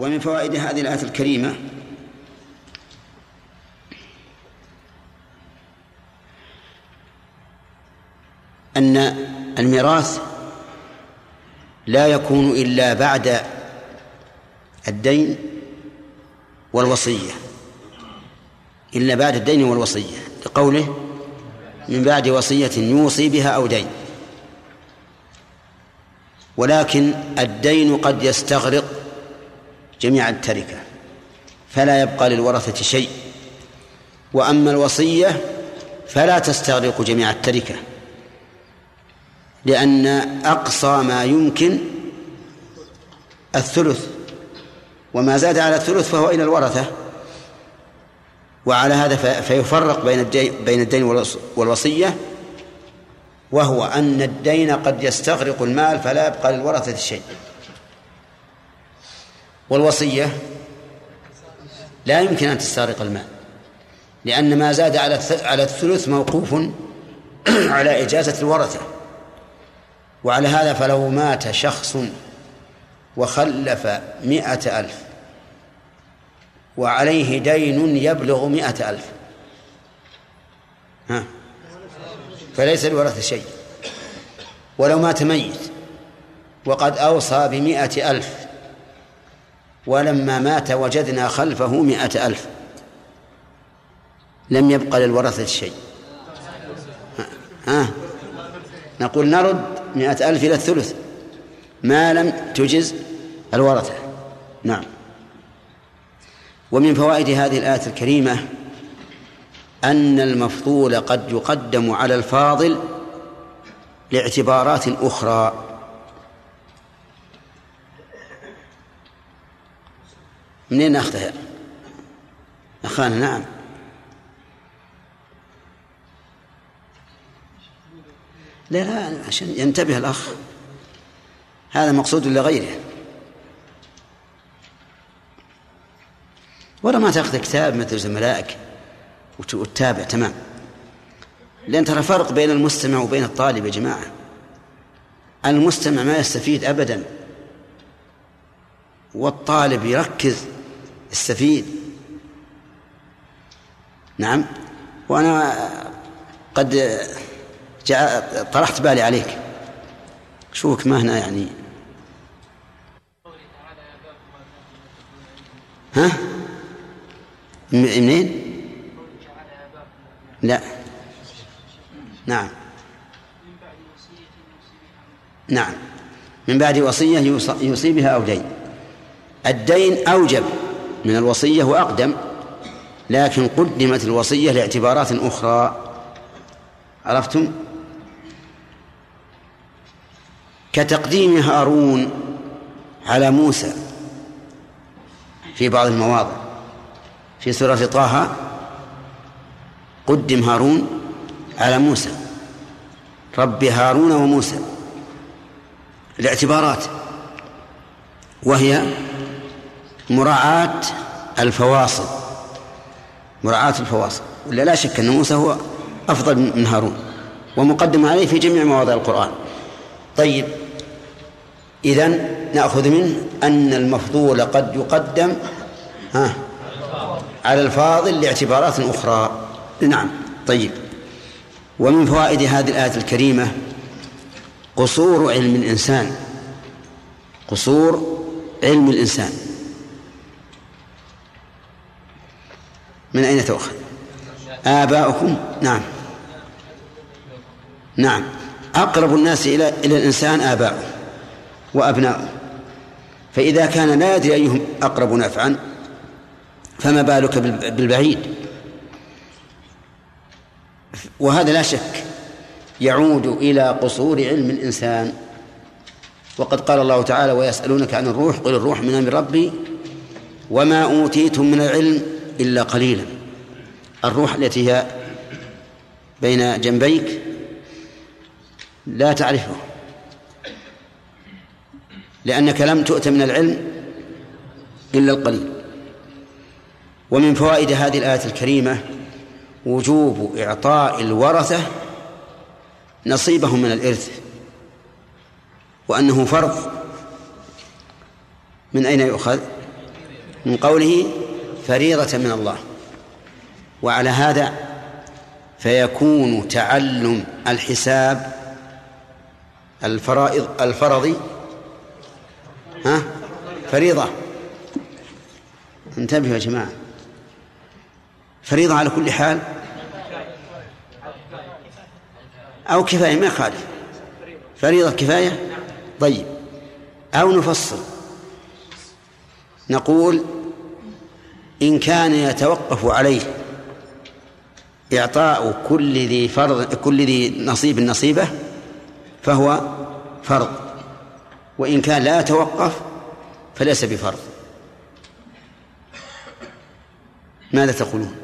ومن فوائد هذه الآية الكريمة أن الميراث لا يكون إلا بعد الدين والوصية إلا بعد الدين والوصية لقوله من بعد وصية يوصي بها أو دين. ولكن الدين قد يستغرق جميع التركة فلا يبقى للورثة شيء. وأما الوصية فلا تستغرق جميع التركة لأن أقصى ما يمكن الثلث وما زاد على الثلث فهو إلى الورثة. وعلى هذا فيفرق بين بين الدين والوصية وهو أن الدين قد يستغرق المال فلا يبقى للورثة شيء. والوصية لا يمكن أن تستغرق المال لأن ما زاد على على الثلث موقوف على إجازة الورثة. وعلى هذا فلو مات شخص وخلف مئة ألف وعليه دين يبلغ مئة ألف. ها؟ فليس الورثة شيء. ولو مات ميت وقد أوصى بمئة ألف ولما مات وجدنا خلفه مئة ألف. لم يبقى للورثة شيء. ها؟ نقول نرد مئة ألف إلى الثلث. ما لم تجز الورثة. نعم. ومن فوائد هذه الآية الكريمة أن المفضول قد يقدم على الفاضل لاعتبارات أخرى. منين ناخذها؟ أخانا نعم. لا لا عشان ينتبه الأخ. هذا مقصود لغيره. ولا ما تأخذ كتاب مثل زملائك وتتابع تمام. لأن ترى فرق بين المستمع وبين الطالب يا جماعة. المستمع ما يستفيد أبدا والطالب يركز يستفيد نعم. وأنا قد طرحت بالي عليك. شوفك ما هنا يعني. ها؟ منين؟ لا. نعم. نعم. من بعد وصية يوصي بها أو دين. الدين أوجب. من الوصية وأقدم لكن قدمت الوصية لاعتبارات أخرى. عرفتم؟ كتقديم هارون على موسى في بعض المواضع. في سورة طه قدم هارون على موسى. رب هارون وموسى. الاعتبارات وهي مراعاة الفواصل. مراعاة الفواصل. ولا لا شك أن موسى هو أفضل من هارون ومقدم عليه في جميع مواضع القرآن. طيب إذن نأخذ منه أن المفضول قد يقدم ها على الفاضل لاعتبارات أخرى. نعم. طيب. ومن فوائد هذه الآية الكريمة قصور علم الإنسان. قصور علم الإنسان. من أين تؤخذ؟ آباؤكم؟ نعم. نعم. أقرب الناس إلى إلى الإنسان آباؤه وأبناؤه. فإذا كان لا يدري أيهم أقرب نفعا فما بالك بالبعيد؟ وهذا لا شك. يعود إلى قصور علم الإنسان. وقد قال الله تعالى ويسألونك عن الروح قل الروح من أمر ربي وما أوتيتم من العلم إلا قليلا. الروح التي هي بين جنبيك لا تعرفه لأنك لم تؤت من العلم إلا القليل. ومن فوائد هذه الآية الكريمة وجوب إعطاء الورثة نصيبهم من الإرث وأنه فرض. من أين يؤخذ؟ من قوله فريضة من الله. وعلى هذا فيكون تعلم الحساب الفرائض الفرضي ها؟ فريضة. انتبهوا يا جماعة. فريضة على كل حال؟ أو كفاية ما يخالف. فريضة كفاية؟ طيب. أو نفصل. نقول إن كان يتوقف عليه إعطاء كل ذي فرض كل ذي نصيب نصيبه فهو فرض. وإن كان لا يتوقف فليس بفرض. ماذا تقولون؟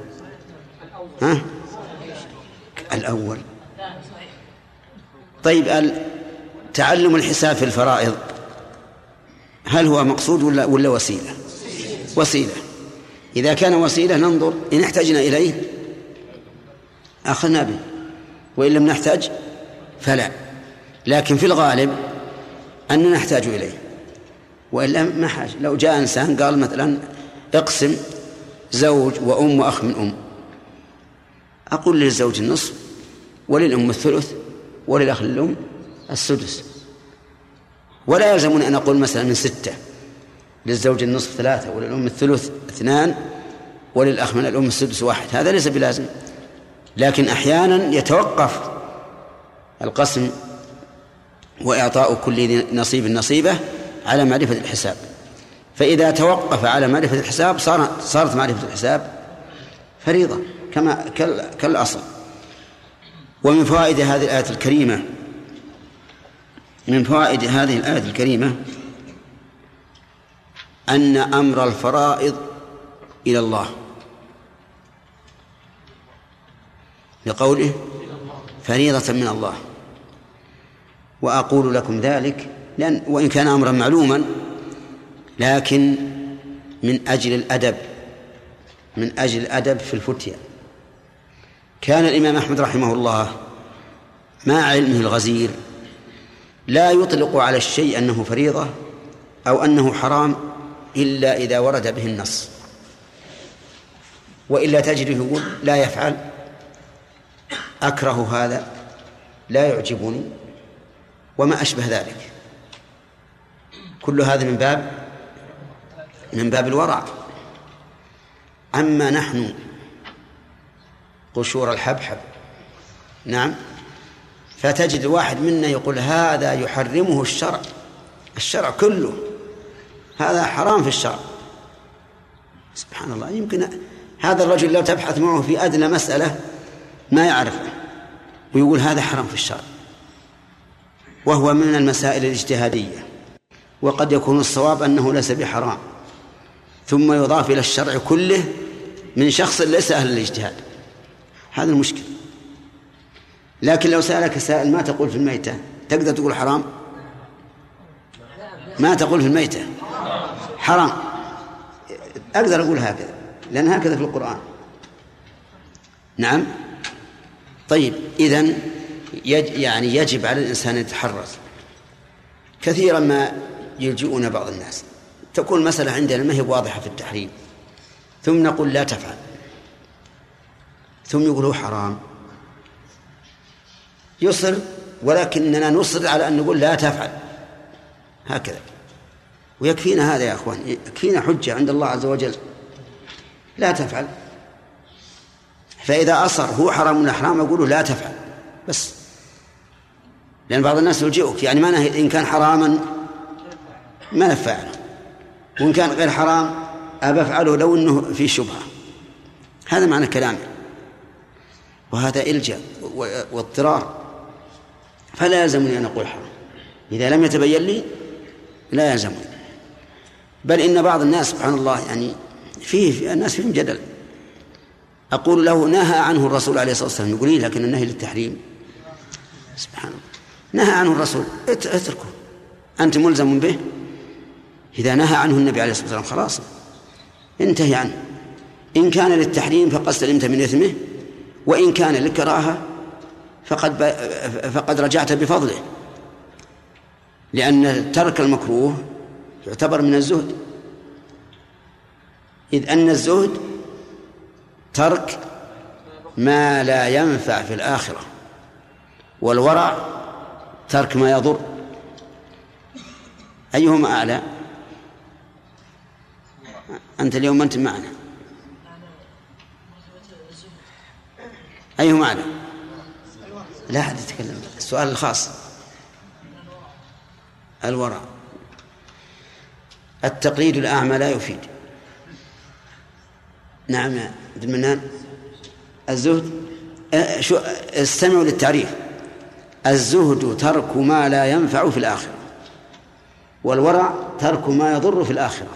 ها؟ الأول. طيب تعلم الحساب في الفرائض هل هو مقصود ولا ولا وسيلة؟ وسيلة. إذا كان وسيلة ننظر إن احتجنا إليه أخذنا به. وإن لم نحتاج فلا. لكن في الغالب أننا نحتاج إليه. والا ما حاجة لو جاء إنسان قال مثلا اقسم زوج وأم وأخ من أم. أقول للزوج النصف وللأم الثلث وللأخ الأم السدس. ولا يلزمني أن أقول مثلا من ستة. للزوج النصف ثلاثة وللأم الثلث اثنان وللأخ من الأم السدس واحد. هذا ليس بلازم. لكن أحيانا يتوقف القسم وإعطاء كل نصيب نصيبه على معرفة الحساب. فإذا توقف على معرفة الحساب صار صارت معرفة الحساب فريضة كما كالأصل. ومن فوائد هذه الآية الكريمة من فوائد هذه الآية الكريمة أن أمر الفرائض إلى الله. لقوله فريضة من الله. وأقول لكم ذلك لأن وإن كان أمرا معلوما لكن من أجل الأدب من أجل الأدب في الفتيا كان الإمام أحمد رحمه الله مع علمه الغزير لا يطلق على الشيء أنه فريضة أو أنه حرام إلا إذا ورد به النص. وإلا تجده يقول لا يفعل. أكره هذا. لا يعجبني. وما أشبه ذلك. كل هذا من باب من باب الورع. أما نحن قشور الحبحب نعم فتجد الواحد منا يقول هذا يحرمه الشرع. الشرع كله. هذا حرام في الشرع. سبحان الله. يمكن هذا الرجل لو تبحث معه في أدنى مسألة ما يعرفه ويقول هذا حرام في الشرع. وهو من المسائل الاجتهادية. وقد يكون الصواب أنه ليس بحرام. ثم يضاف إلى الشرع كله من شخص ليس أهل الاجتهاد. هذا المشكل. لكن لو سألك سائل ما تقول في الميتة؟ تقدر تقول حرام؟ ما تقول في الميتة. حرام. أقدر أقول هكذا لأن هكذا في القرآن. نعم. طيب إذن يج يعني يجب على الإنسان أن يتحرز. كثيرا ما يلجئون بعض الناس. تكون مسألة عندنا ما هي واضحة في التحريم. ثم نقول لا تفعل. ثم يقولوا حرام. يصر ولكننا نصر على أن نقول لا تفعل. هكذا. ويكفينا هذا يا أخوان. يكفينا حجة عند الله عز وجل. لا تفعل. فإذا أصر هو حرام ولا حرام؟ أقول لا تفعل. بس. لأن بعض الناس يلجئك. يعني ما نهي إن كان حراما ما نفعله وإن كان غير حرام أبى أفعله لو أنه في شبهة. هذا معنى كلامه وهذا إلجأ واضطرار. فلا يلزمني أن أقول حرام. إذا لم يتبين لي لا يلزمني. بل إن بعض الناس سبحان الله يعني فيه الناس فيهم جدل. أقول له نهى عنه الرسول عليه الصلاة والسلام يقول لي لكن النهي للتحريم. سبحان الله. نهى عنه الرسول. اتركه. أنت ملزم به؟ إذا نهى عنه النبي عليه الصلاة والسلام خلاص. انتهي عنه. إن كان للتحريم فقد سلمت من إثمه وإن كان للكراهة فقد فقد رجعت بفضله. لأن ترك المكروه يعتبر من الزهد. إذ أن الزهد ترك ما لا ينفع في الآخرة والورع ترك ما يضر. أيهما أعلى؟ أنت اليوم أنت معنا. أيهما أعلى؟ لا أحد يتكلم. السؤال الخاص. الورع. التقليد الأعمى لا يفيد. نعم يا عبد المنان. الزهد شو استمعوا للتعريف. الزهد ترك ما لا ينفع في الآخرة والورع ترك ما يضر في الآخرة.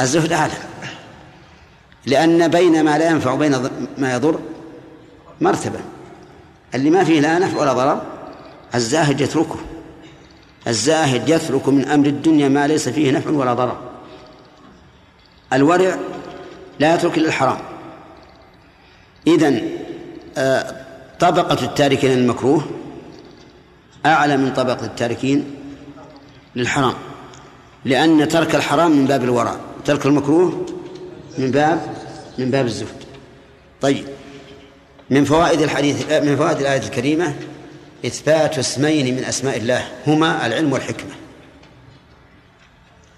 الزهد أعلى لأن بين ما لا ينفع وبين ما يضر مرتبة. اللي ما فيه لا نفع ولا ضرر الزاهد يتركه. الزاهد يترك من أمر الدنيا ما ليس فيه نفع ولا ضرر. الورع لا يترك إلا الحرام. إذن آه، طبقة التاركين للمكروه أعلى من طبقة التاركين للحرام. لأن ترك الحرام من باب الورع ترك المكروه من باب من باب الزهد. طيب من فوائد الحديث من فوائد الآية الكريمة إثبات اسمين من أسماء الله هما العلم والحكمة.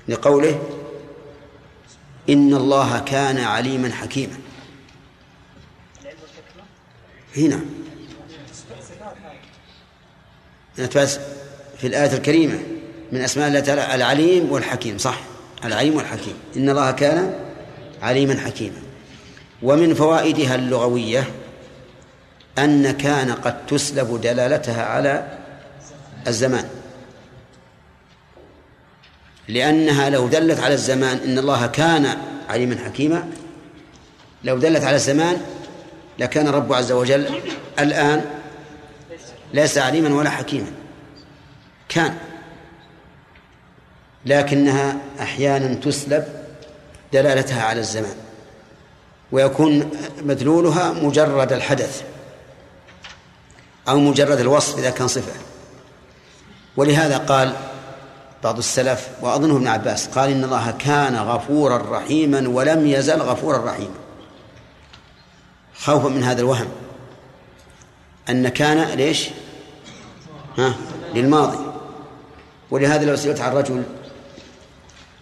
لقوله إن الله كان عليما حكيما. هنا. في الآية الكريمة من أسماء الله تعالى العليم والحكيم صح؟ العليم والحكيم. إن الله كان عليما حكيما. ومن فوائدها اللغوية أن كان قد تسلب دلالتها على الزمان. لأنها لو دلت على الزمان إن الله كان عليما حكيما لو دلت على الزمان لكان رب عز وجل الآن ليس عليما ولا حكيما. كان. لكنها أحيانا تسلب دلالتها على الزمان ويكون مدلولها مجرد الحدث. أو مجرد الوصف إذا كان صفة. ولهذا قال بعض السلف وأظنه ابن عباس قال إن الله كان غفورا رحيما ولم يزل غفورا رحيما. خوفا من هذا الوهم. أن كان ليش؟ ها؟ للماضي. ولهذا لو سئلت عن رجل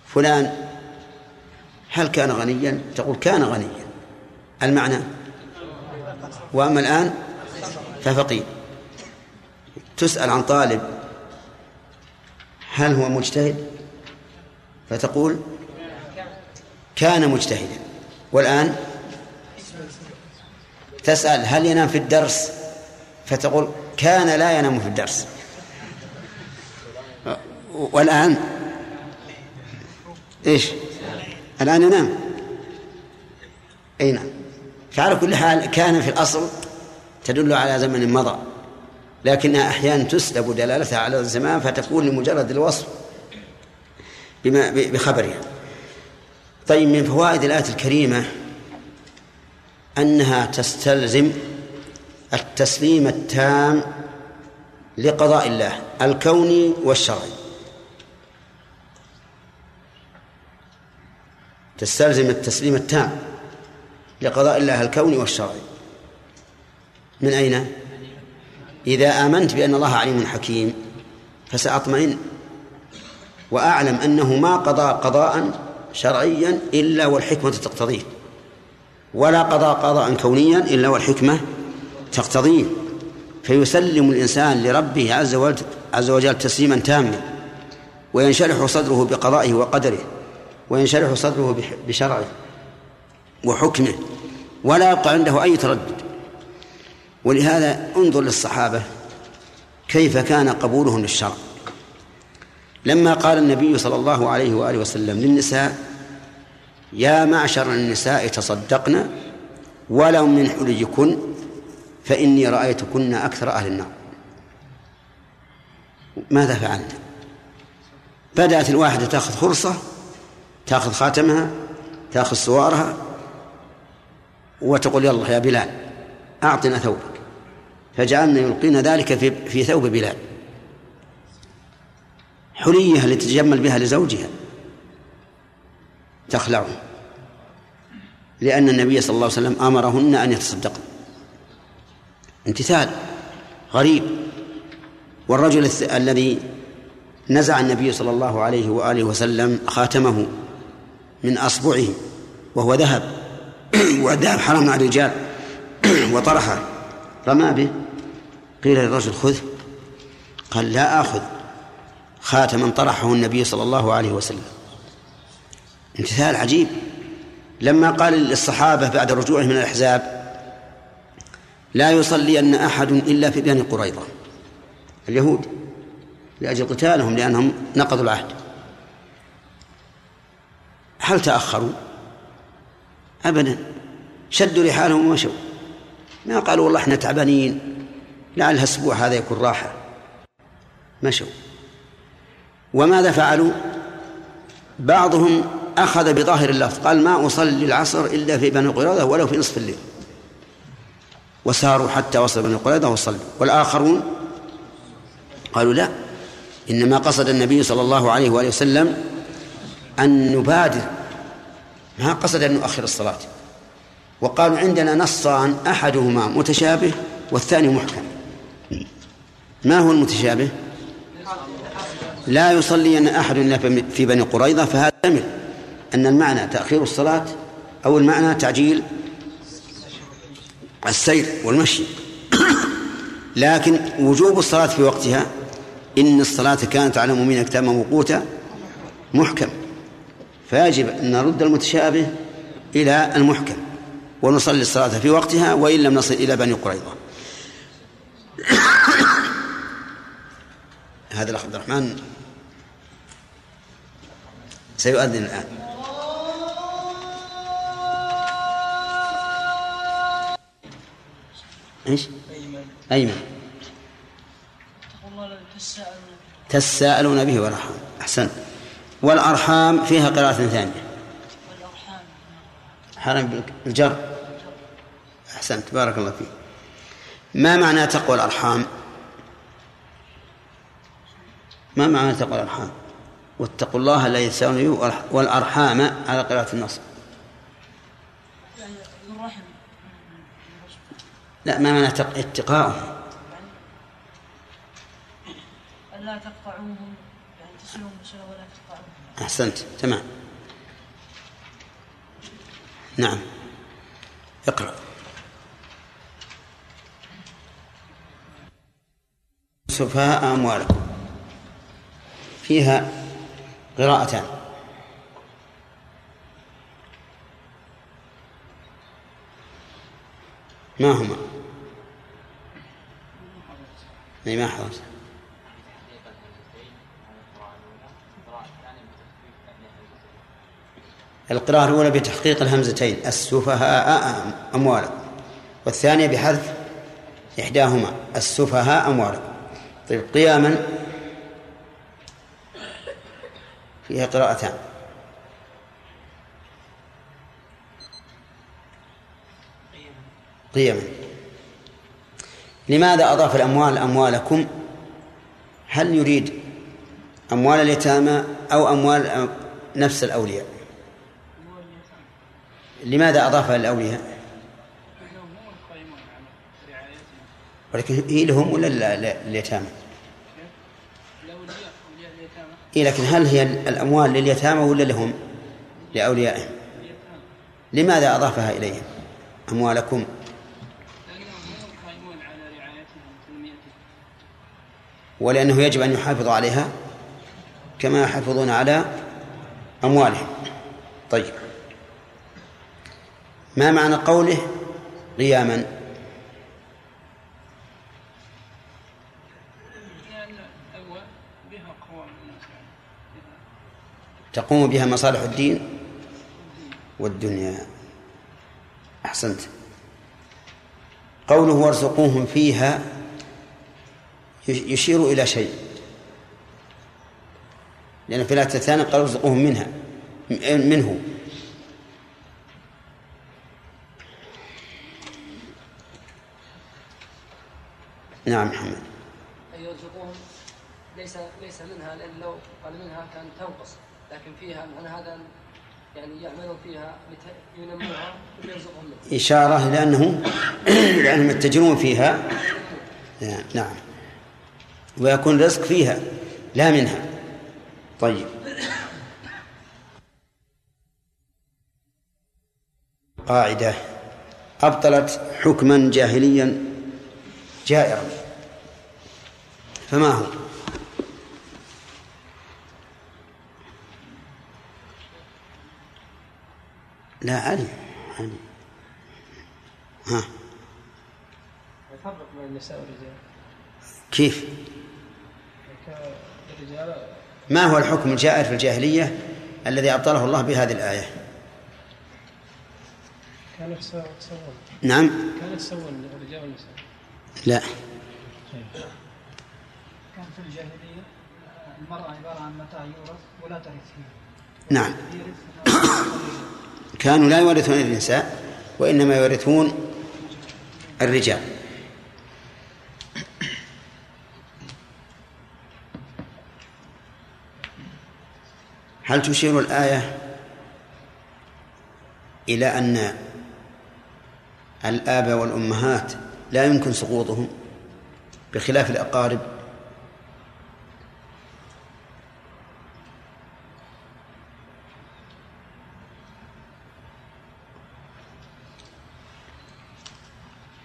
فلان هل كان غنيا؟ تقول كان غنيا. المعنى؟ وأما الآن ففقير تسأل عن طالب. هل هو مجتهد؟ فتقول كان مجتهدا. والآن تسأل هل ينام في الدرس؟ فتقول كان لا ينام في الدرس. والآن إيش؟ الآن ينام. أي نعم. فعلى كل حال كان في الأصل تدل على زمن مضى لكنها أحيانا تسلب دلالتها على الزمان فتكون لمجرد الوصف بما بخبرها. طيب من فوائد الآية الكريمة أنها تستلزم التسليم التام لقضاء الله الكوني والشرعي تستلزم التسليم التام لقضاء الله الكوني والشرعي من أين؟ إذا آمنت بأن الله عليم حكيم فسأطمئن. وأعلم أنه ما قضى قضاء شرعيا إلا والحكمة تقتضيه. ولا قضى قضاء كونيا إلا والحكمة تقتضيه. فيسلم الإنسان لربه عز وجل, عز وجل تسليما تاما. وينشرح صدره بقضائه وقدره. وينشرح صدره بشرعه وحكمه. ولا يبقى عنده أي تردد. ولهذا انظر للصحابة كيف كان قبولهم للشرع. لما قال النبي صلى الله عليه وآله وسلم للنساء يا معشر النساء تصدقن ولو من حليكن فإني رأيتكن أكثر أهل النار. ماذا فعلنا؟ بدأت الواحدة تأخذ خرصة تأخذ خاتمها تأخذ سوارها وتقول يلا يا بلال أعطنا ثوبك. فجعلنا يلقين ذلك في في ثوب بلال. حليها لتتجمل بها لزوجها. تخلعه لأن النبي صلى الله عليه وسلم أمرهن أن يتصدقن. امتثال. غريب. والرجل الذي نزع النبي صلى الله عليه وآله وسلم خاتمه من أصبعه وهو ذهب. والذهب حرام على الرجال. وطرحه. رمى به. قيل للرجل خذ. قال لا آخذ. خاتما طرحه النبي صلى الله عليه وسلم. امتثال عجيب. لما قال للصحابة بعد رجوعهم من الأحزاب لا يصلين أحد إلا في بني قريظة. اليهود. لأجل قتالهم لأنهم نقضوا العهد. هل تأخروا؟ أبدا. شدوا رحالهم ومشوا. ما قالوا والله إحنا تعبانين لعل الأسبوع هذا يكون راحة. مشوا. وماذا فعلوا؟ بعضهم أخذ بظاهر اللفظ قال ما أصلي العصر إلا في بني قريظة ولو في نصف الليل. وساروا حتى وصل بني قريظة وصلوا. والآخرون قالوا لا إنما قصد النبي صلى الله عليه وآله وسلم أن نبادر. ما قصد أن نؤخر الصلاة. وقالوا عندنا نصان أحدهما متشابه والثاني محكم. ما هو المتشابه؟ لا يصلين أحد إلا في بني قريظة فهذا يحتمل أن المعنى تأخير الصلاة أو المعنى تعجيل السير والمشي. لكن وجوب الصلاة في وقتها إن الصلاة كانت على المؤمنين كتابا موقوتا محكم. فيجب أن نرد المتشابه إلى المحكم. ونصلي الصلاة في وقتها وإن لم نصل إلى بني قريظة. هذا الأخ عبد الرحمن سيؤذن الآن. إيش؟ أيمن. تساءلون به والأرحام. أحسنت والأرحام فيها قراءة ثانية. حرم بالجر. أحسنت. بارك الله فيك. ما معنى تقوى الأرحام؟ ما معنى تقوى الأرحام؟ واتقوا الله الذي تساءلون والأرحام. على قراءة النص. لا ما معنى اتقاؤهم لا تقطعوهم يعني تصلهم ولا تقطعوهم. أحسنت. تمام. نعم. اقرأ. سفهاء أموالكم. فيها قراءتان. ما هما؟ ما حضرت القراءة الأولى بتحقيق الهمزتين السفهاء أموالكم. والثانية بحذف إحداهما السفهاء أموالكم. طيب قياما فيها قراءتان. قيما لماذا أضاف الأموال أموالكم؟ هل يريد أموال اليتامى أو أموال نفس الأولياء؟ لماذا أضافها للأولياء ولكن هي لهم ولا لليتامى؟ إيه لكن هل هي الأموال لليتامى ولا لهم؟ لأوليائهم. لماذا أضافها إليهم أموالكم؟ ولأنه يجب أن يحافظوا عليها كما يحافظون على أموالهم. طيب. ما معنى قوله قياما؟ تقوم بها مصالح الدين والدنيا. أحسنت. قوله وارزقوهم فيها يشير إلى شيء. لأن في الآية الثانية قال ارزقوهم منها منه. نعم محمد. أي يرزقوهم؟ ليس ليس منها لأن لو قال منها كان تنقص. لكن فيها من هذا يعني يعملون فيها ينموها ويرزقهم منها. إشارة لأنه لأنهم يتجرون فيها. نعم. ويكون رزق فيها لا منها. طيب. قاعدة. أبطلت حكما جاهليا جائرا. فما هو؟ لا علي علي ها. يفرق بين النساء والرجال. كيف؟ الرجال ما هو الحكم الجائر في الجاهلية الذي أبطله الله بهذه الآية؟ كانوا يتساوون نعم. كانوا يتساوون الرجال والنساء. لا. كان في الجاهلية المرأة عبارة عن متاع يورث ولا ترث فيه نعم. كانوا لا يورثون النساء وإنما يورثون الرجال. هل تشير الآية إلى أن الآباء والأمهات لا يمكن سقوطهم بخلاف الأقارب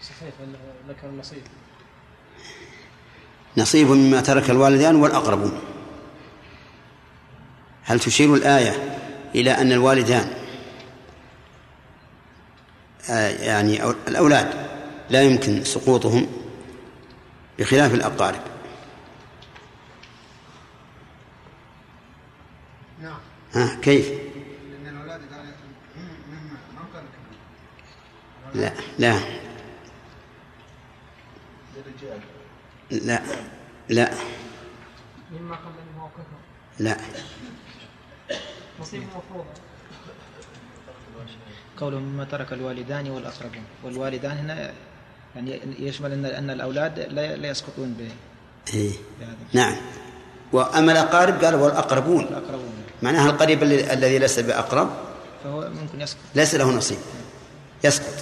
صحيح لك النصيب نصيب مما ترك الوالدان والأقربون هل تشير الآية إلى أن الوالدان آه، يعني أو- الأولاد لا يمكن سقوطهم بخلاف الأقارب؟ نعم. ها كيف؟ لأن الأولاد لا لا للرجال لا. لا. مما قل منه وكثر لا. نصيب مفروض قوله مما ترك الوالدان والأقربون. والوالدان هنا يعني يشمل أن أن الأولاد لا لا يسقطون ب- إيه. نعم. وأما الأقارب قال والأقربون. الأقربون. معناها القريب الذي الذي ليس بأقرب. فهو ممكن يسقط. ليس له نصيب. يسقط.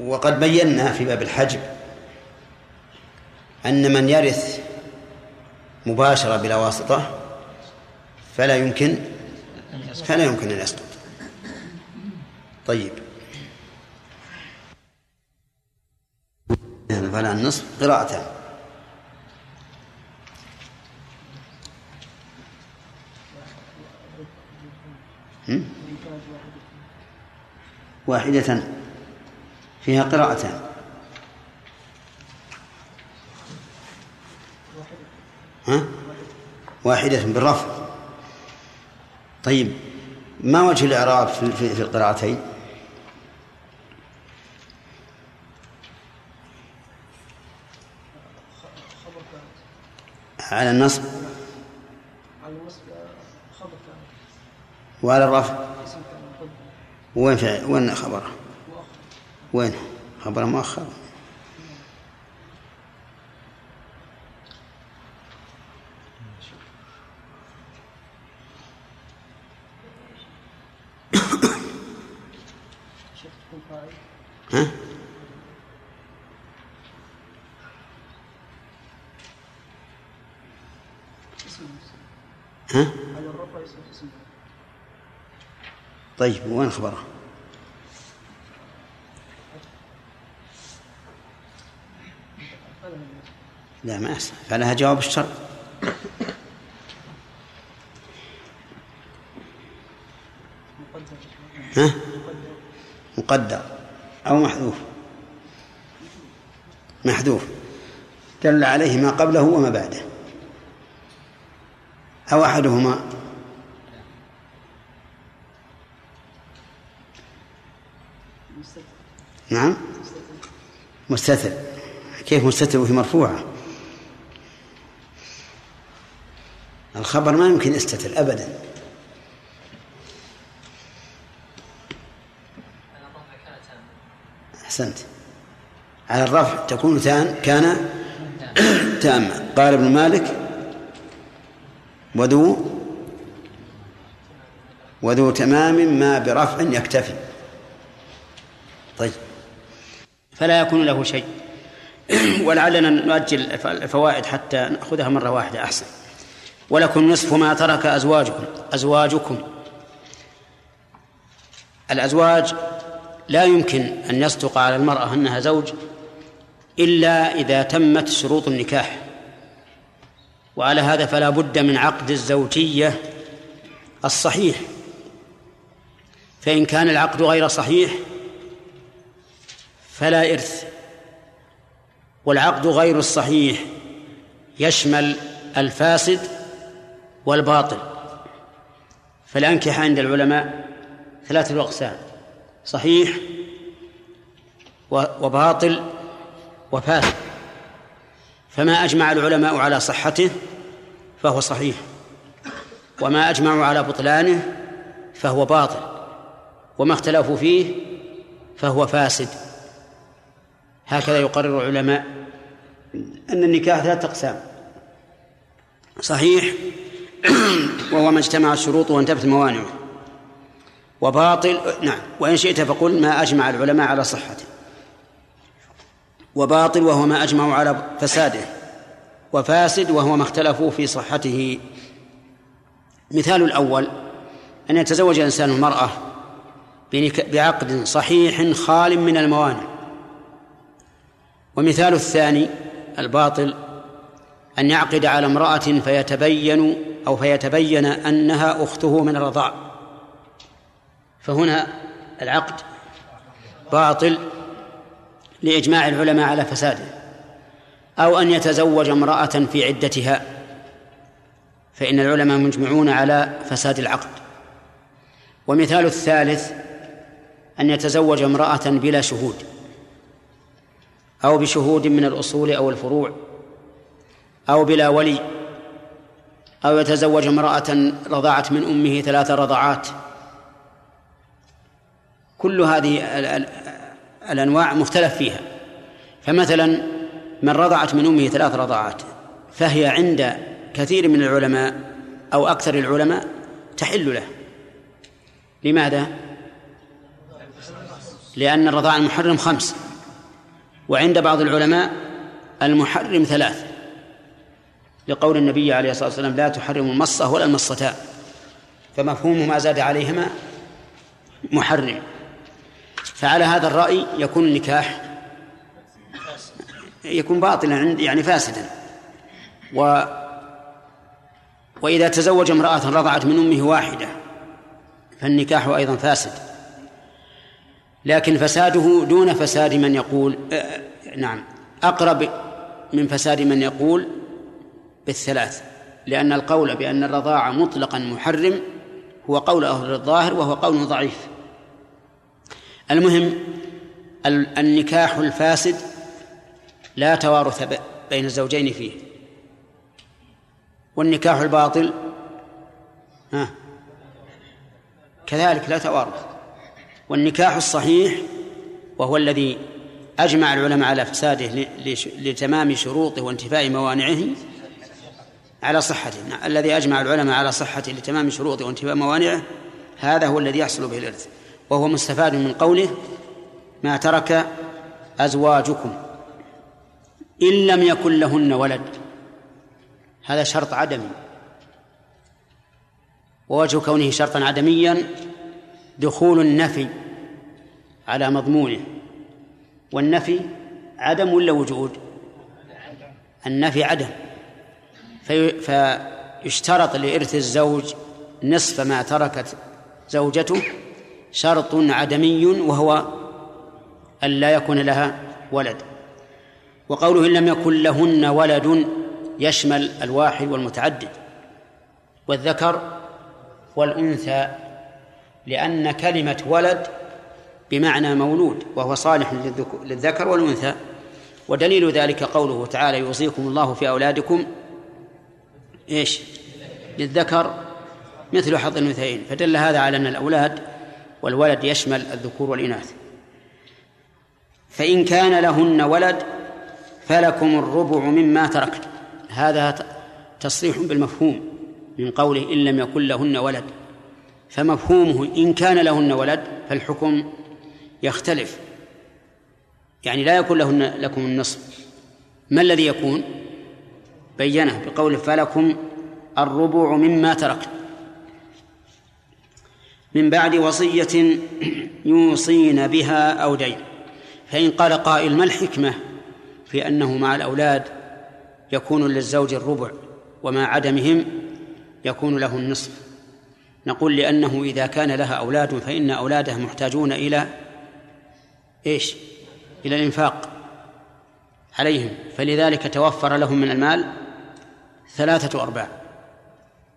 وقد بينا في باب الحجب. أن من يرث مباشرة بلا واسطة فلا يمكن فلا يمكن أن يسقط. طيب. فلا النصف هم؟ واحدة فيها قراءتان ها؟ واحدة بالرفع طيب ما وجه الإعراب في, القراءتين؟ على النصب؟ على النصب خبر كان وعلى الرفع وين وين خبره؟ وين؟ خبره مؤخر شيخ تكون فاعل ها اسم ها على الرفع يصير اسم طيب وين خبره لا ما يصح فلها جواب مقدر ها؟ مقدر أو محذوف؟ محذوف. دل عليه ما قبله وما بعده. أو أحدهما نعم مستتر. كيف مستتر؟ وهي مرفوعة. الخبر ما يمكن يستتر أبدا. أحسنت. على الرفع تكون تان كان تاما. قال ابن مالك وذو وذو تمام ما برفع يكتفي طيب فلا يكون له شيء. ولعلنا نؤجل الفوائد حتى نأخذها مرة واحدة أحسن. ولكم نصف ما ترك أزواجكم أزواجكم. الأزواج لا يمكن أن يصدق على المرأة أنها زوج إلا إذا تمت شروط النكاح. وعلى هذا فلا بد من عقد الزوجية الصحيح. فإن كان العقد غير صحيح فلا إرث والعقد غير الصحيح يشمل الفاسد والباطل. فالأنكحة عند العلماء ثلاثة أقسام صحيح وباطل وفاسد. فما أجمع العلماء على صحته فهو صحيح وما أجمعوا على بطلانه فهو باطل وما اختلفوا فيه فهو فاسد. هكذا يقرر العلماء أن النكاح ثلاثة أقسام. صحيح وهو ما اجتمعت شروطه وانتفت موانعه. وباطل نعم وإن شئت فقل ما أجمع العلماء على صحته. وباطل وهو ما أجمعوا على فساده. وفاسد وهو ما اختلفوا في صحته. مثال الأول أن يتزوج الإنسان المرأة بعقد صحيح خال من الموانع. ومثال الثاني الباطل أن يعقد على امرأة فيتبين أو فيتبين أنها أخته من الرضاع. فهنا العقد باطل لإجماع العلماء على فساده. أو أن يتزوج امرأة في عدتها فإن العلماء مجمعون على فساد العقد. ومثال الثالث أن يتزوج امرأة بلا شهود. أو بشهود من الأصول أو الفروع أو بلا ولي أو يتزوج امرأة رضعت من أمه ثلاث رضعات. كل هذه الأنواع مختلف فيها. فمثلا من رضعت من أمه ثلاث رضعات فهي عند كثير من العلماء أو أكثر العلماء تحل له. لماذا؟ لأن الرضاع المحرم خمس. وعند بعض العلماء المحرم ثلاث لقول النبي عليه الصلاة والسلام لا تحرم المصة ولا المصتان فمفهوم ما زاد عليهما محرم. فعلى هذا الرأي يكون النكاح يكون باطلا يعني فاسدا. و وإذا تزوج امرأة رضعت من أمه واحدة فالنكاح أيضا فاسد. لكن فساده دون فساد من يقول آه نعم أقرب من فساد من يقول بالثلاث لأن القول بأن الرضاعة مطلقا محرم هو قول أهل الظاهر وهو قول ضعيف. المهم النكاح الفاسد لا توارث بين الزوجين فيه. والنكاح الباطل ها كذلك لا توارث. والنكاح الصحيح وهو الذي أجمع العلماء على فساده لتمام شروطه وانتفاء موانعه على صحته. الذي أجمع العلماء على صحته لتمام شروطه وانتفاء موانعه هذا هو الذي يحصل به الإرث وهو مستفاد من قوله ما ترك أزواجكم إن لم يكن لهن ولد هذا شرط عدمي. ووجه كونه شرطا عدميا دخول النفي على مضمونه والنفي عدم ولا وجود؟ النفي عدم. في فيشترط لإرث الزوج نصف ما تركت زوجته شرط عدمي وهو أن لا يكون لها ولد. وقوله إن لم يكن لهن ولد يشمل الواحد والمتعدد والذكر والأنثى لأن كلمة ولد بمعنى مولود وهو صالح للذكر والأنثى. ودليل ذلك قوله تعالى يوصيكم الله في أولادكم إيش؟ للذكر مثل حظ الأنثيين. فدل هذا على أن الأولاد والولد يشمل الذكور والإناث. فإن كان لهن ولد فلكم الربع مما تركت. هذا تصريح بالمفهوم من قوله إن لم يكن لهن ولد. فمفهومه إن كان لهن ولد فالحكم يختلف. يعني لا يكون لهن لكم النصف. ما الذي يكون؟ بينه بقوله فلكم الربع مما تركت. من بعد وصية يوصين بها أو دين. فإن قال قائل ما الحكمة في أنه مع الأولاد يكون للزوج الربع ومع عدمهم يكون له النصف؟ نقول لأنه إذا كان لها أولاد فإن أولاده محتاجون إلى إيش؟ إلى الإنفاق عليهم. فلذلك توفر لهم من المال ثلاثة أرباع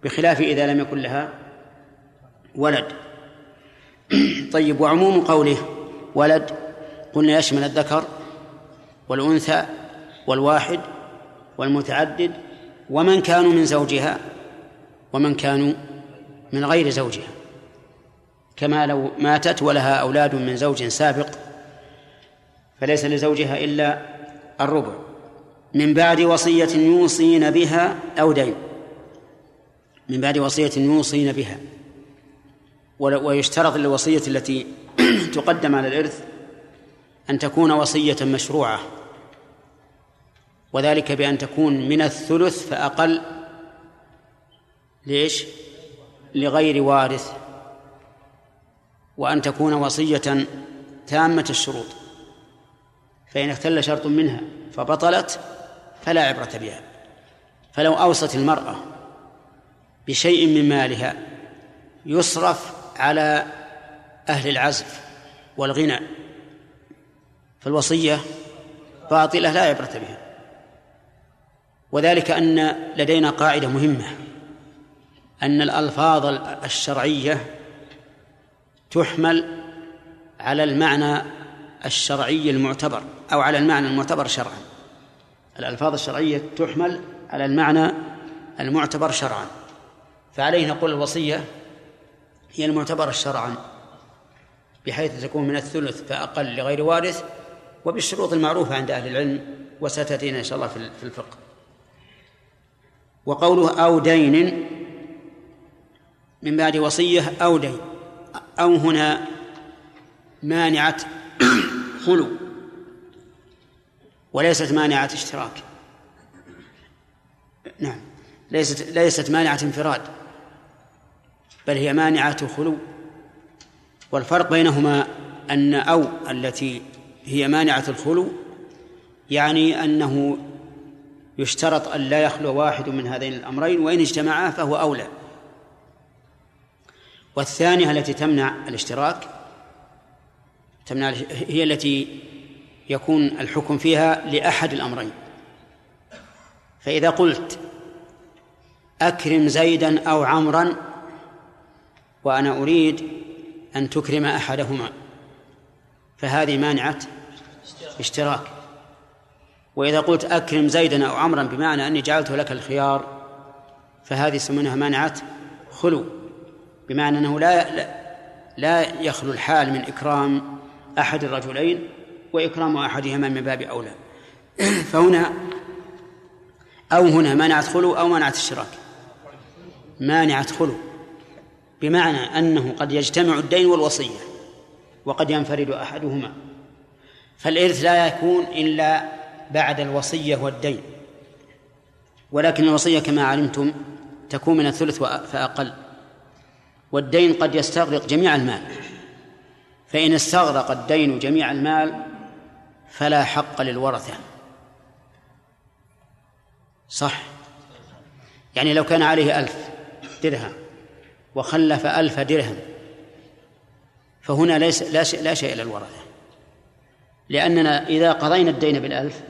بخلاف إذا لم يكن لها ولد. طيب وعموم قوله ولد قلنا يشمل الذكر والأنثى والواحد والمتعدد ومن كانوا من زوجها ومن كانوا من غير زوجها. كما لو ماتت ولها أولاد من زوج سابق فليس لزوجها إلا الربع. من بعد وصية يوصين بها أو دين. من بعد وصية يوصين بها. ويشترط للوصية التي تقدم على الإرث أن تكون وصية مشروعة. وذلك بأن تكون من الثلث فأقل. ليش؟ لغير وارث وأن تكون وصية تامة الشروط فإن اختل شرط منها فبطلت فلا عبرة بها. فلو أوصت المرأة بشيء من مالها يصرف على أهل العزف والغنى فالوصية باطلة لا عبرة بها. وذلك أن لدينا قاعدة مهمة. أن الألفاظ الشرعية تحمل على المعنى الشرعي المعتبر أو على المعنى المعتبر شرعا. الألفاظ الشرعية تحمل على المعنى المعتبر شرعا. فعليه نقول الوصية هي المعتبرة شرعا بحيث تكون من الثلث فأقل لغير وارث وبالشروط المعروفة عند أهل العلم وستأتينا إن شاء الله في الفقه. وقوله أو دين من بعد وصية أو دين أو هنا مانعة خلو وليست مانعة اشتراك. نعم ليست ليست مانعة انفراد بل هي مانعة خلو. والفرق بينهما أن أو التي هي مانعة الخلو يعني أنه يشترط أن لا يخلو واحد من هذين الأمرين وإن اجتمعا فهو أولى. والثانية التي تمنع الاشتراك تمنع هي التي يكون الحكم فيها لأحد الأمرين. فإذا قلت أكرم زيدا أو عمرا وأنا أريد أن تكرم أحدهما فهذه مانعة اشتراك. وإذا قلت أكرم زيدا أو عمرا بمعنى أني جعلت لك الخيار فهذه يسمونها مانعة خلو. بمعنى أنه لا لا يخلو الحال من إكرام أحد الرجلين وإكرام أحدهما من باب أولى. فهنا أو هنا مانعة خلو أو مانعة اشتراك مانعة خلو بمعنى أنه قد يجتمع الدين والوصية وقد ينفرد أحدهما. فالإرث لا يكون إلا بعد الوصية والدين. ولكن الوصية كما علمتم تكون من الثلث فأقل. والدين قد يستغرق جميع المال. فإن استغرق الدين جميع المال فلا حق للورثة. صح؟ يعني لو كان عليه ألف درهم وخلف ألف درهم فهنا ليس لا شيء, لا شيء للورثة. لأننا إذا قضينا الدين بالألف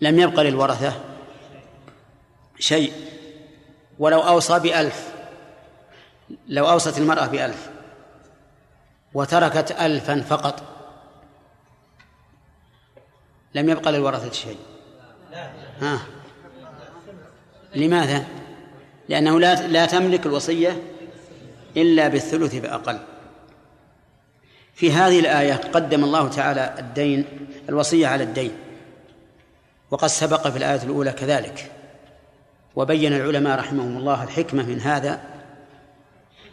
لم يبق للورثة شيء. ولو أوصى بألف لو أوصت المرأة بألف وتركت ألفا فقط لم يبق للورثة شيء. ها. لماذا؟ لأنه لا لا تملك الوصية إلا بالثلث فأقل في هذه الآية قدم الله تعالى الدين الوصية على الدين وقد سبق في الآية الأولى كذلك وبين العلماء رحمهم الله الحكمة من هذا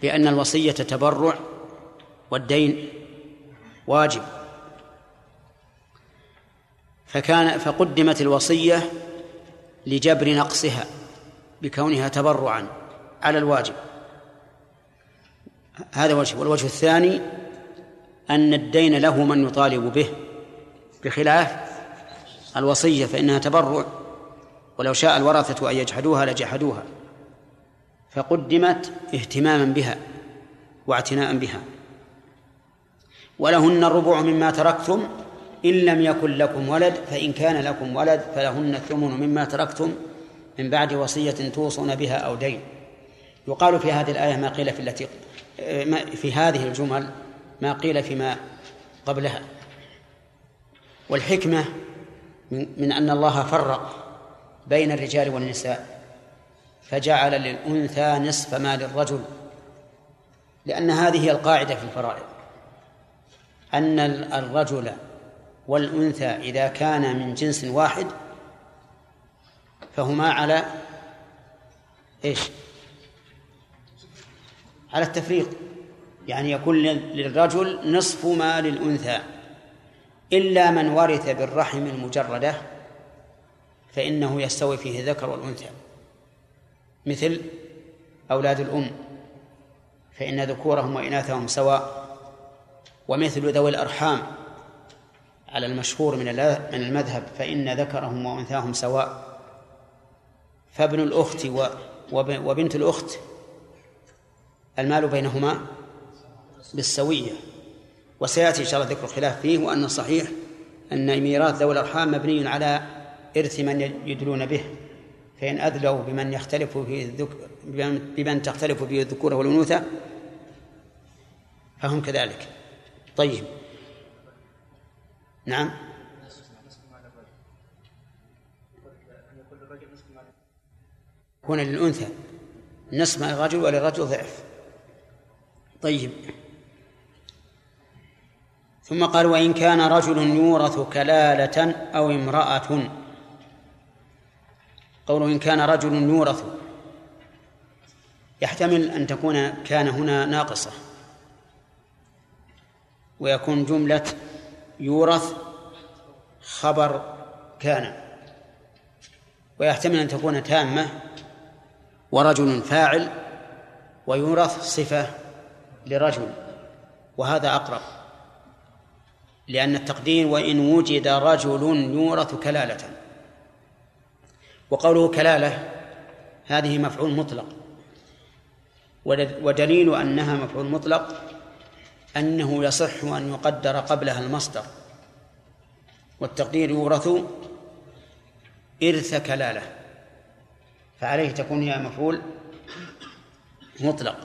لأن الوصية تبرع والدين واجب. فكان فقدمت الوصية لجبر نقصها بكونها تبرعا على الواجب. هذا وجه. والوجه الثاني أن الدين له من يطالب به بخلاف الوصية فإنها تبرع. ولو شاء الورثة أن يجحدوها لجحدوها. فقدمت اهتماما بها واعتناء بها. ولهن الربع مما تركتم إن لم يكن لكم ولد فإن كان لكم ولد فلهن الثمن مما تركتم من بعد وصية توصون بها أو دين. يقال في هذه الآية ما قيل في التي في هذه الجمل ما قيل فيما قبلها. والحكمة من أن الله فرق بين الرجال والنساء. فجعل للأنثى نصف ما للرجل لأن هذه هي القاعدة في الفرائض. أن الرجل والأنثى إذا كان من جنس واحد فهما على إيش؟ على التفريق. يعني يكون للرجل نصف ما للأنثى إلا من ورث بالرحم المجردة فإنه يستوي فيه الذكر والأنثى. مثل أولاد الأم فإن ذكورهم وإناثهم سواء ومثل ذوي الأرحام على المشهور من من المذهب فإن ذكرهم وأنثاهم سواء. فابن الأخت وبنت الأخت المال بينهما بالسوية. وسيأتي إن شاء الله ذكر الخلاف فيه وأن الصحيح أن ميراث ذوي الأرحام مبني على إرث من يدلون به. فإن أدلوا بمن يختلف فيه الذكر بمن تختلف فيه الذكورة والأنوثة فهم كذلك. طيب. نعم. يكون للأنثى. نصف الرجل وللرجل ضعف. طيب. ثم قال وإن كان رجل يورث كلالة أو امرأة قوله إن كان رجل يورث. يحتمل أن تكون كان هنا ناقصة. ويكون جملة يورث خبر كان. ويحتمل أن تكون تامة ورجل فاعل ويورث صفة لرجل. وهذا أقرب. لأن التقدير وإن وجد رجل يورث كلالة. وقوله كلالة هذه مفعول مطلق. ودليل أنها مفعول مطلق أنه يصح أن يقدر قبلها المصدر. والتقدير يورث إرث كلالة فعليه تكون هي مفعول مطلق.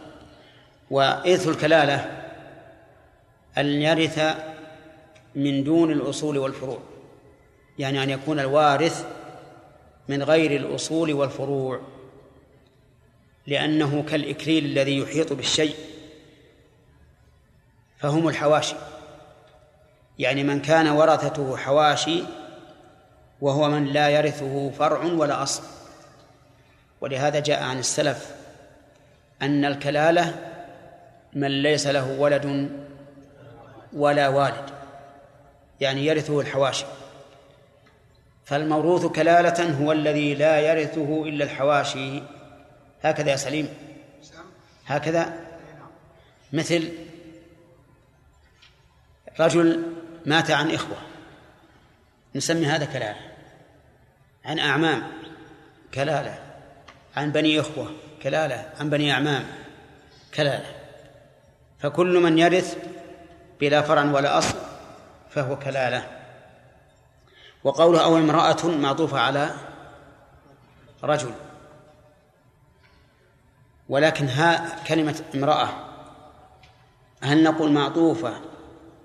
وإرث الكلالة أن يرث من دون الأصول والفروع يعني أن يكون الوارث من غير الأصول والفروع لأنه كالإكليل الذي يحيط بالشيء فهم الحواشي. يعني من كان ورثته حواشي وهو من لا يرثه فرع ولا أصل. ولهذا جاء عن السلف أن الكلالة من ليس له ولد ولا والد يعني يرثه الحواشي. فالموروث كلالة هو الذي لا يرثه إلا الحواشي. هكذا يا سليم. هكذا. مثل رجل مات عن إخوة. نسمي هذا كلالة. عن أعمام. كلالة. عن بني إخوة. كلالة. عن بني أعمام. كلالة. فكل من يرث بلا فرع ولا أصل فهو كلالة. وقوله أو امرأة معطوفة على رجل. ولكن ها كلمة امرأة. هل نقول معطوفة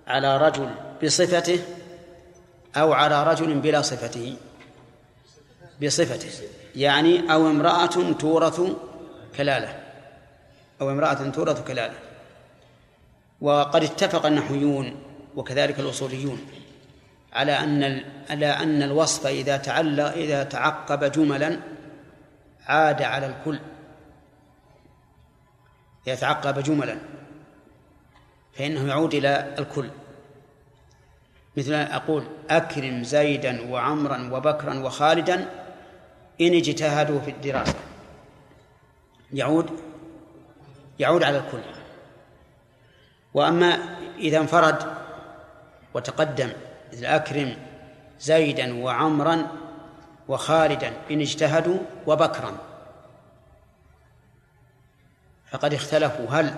على رجل بصفته أو على رجل بلا صفته؟ بصفته. يعني أو امرأة تورث كلالة. أو امرأة تورث كلالة. وقد اتفق النحويون وكذلك الأصوليون على أن على أن الوصف إذا تعلق إذا تعقب جملا عاد على الكل. يتعقب جملا فإنه يعود إلى الكل. مثل أن أقول أكرم زيدا وعمرا وبكرا وخالدا إن اجتهدوا في الدراسة. يعود يعود على الكل. وأما إذا انفرد وتقدم أكرم زيدا وعمرا وخالدا إن اجتهدوا وبكرا. فقد اختلفوا هل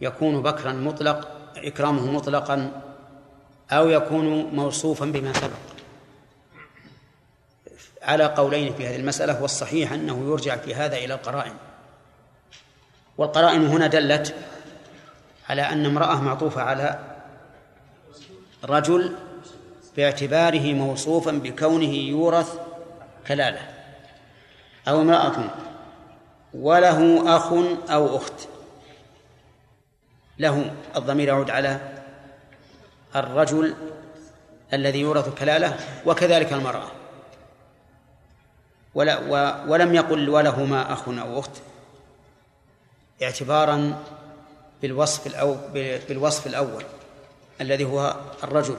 يكون بكرا مطلق إكرامه مطلقا أو يكون موصوفا بما سبق؟ على قولين في هذه المسألة والصحيح أنه يرجع في هذا إلى القرائن. والقرائن هنا دلت على أن امرأة معطوفة على رجل باعتباره موصوفا بكونه يورث كلالة أو امرأة وله أخ أو أخت. له الضمير يعود على الرجل الذي يورث كلالة وكذلك المرأة. ولا ولم يقل ولهما أخ أو أخت اعتبارا بالوصف الأو بالوصف الأول. الذي هو الرجل.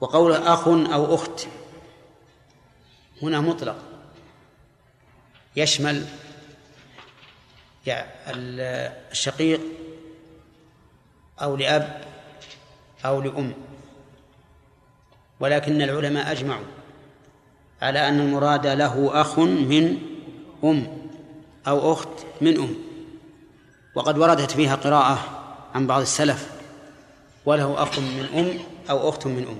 وقول أخ أو أخت هنا مطلق. يشمل الشقيق أو لأب أو لأم. ولكن العلماء أجمعوا على أن المراد له أخ من أم أو أخت من أم. وقد وردت فيها قراءة عن بعض السلف. وله أخ من أم أو أخت من أم.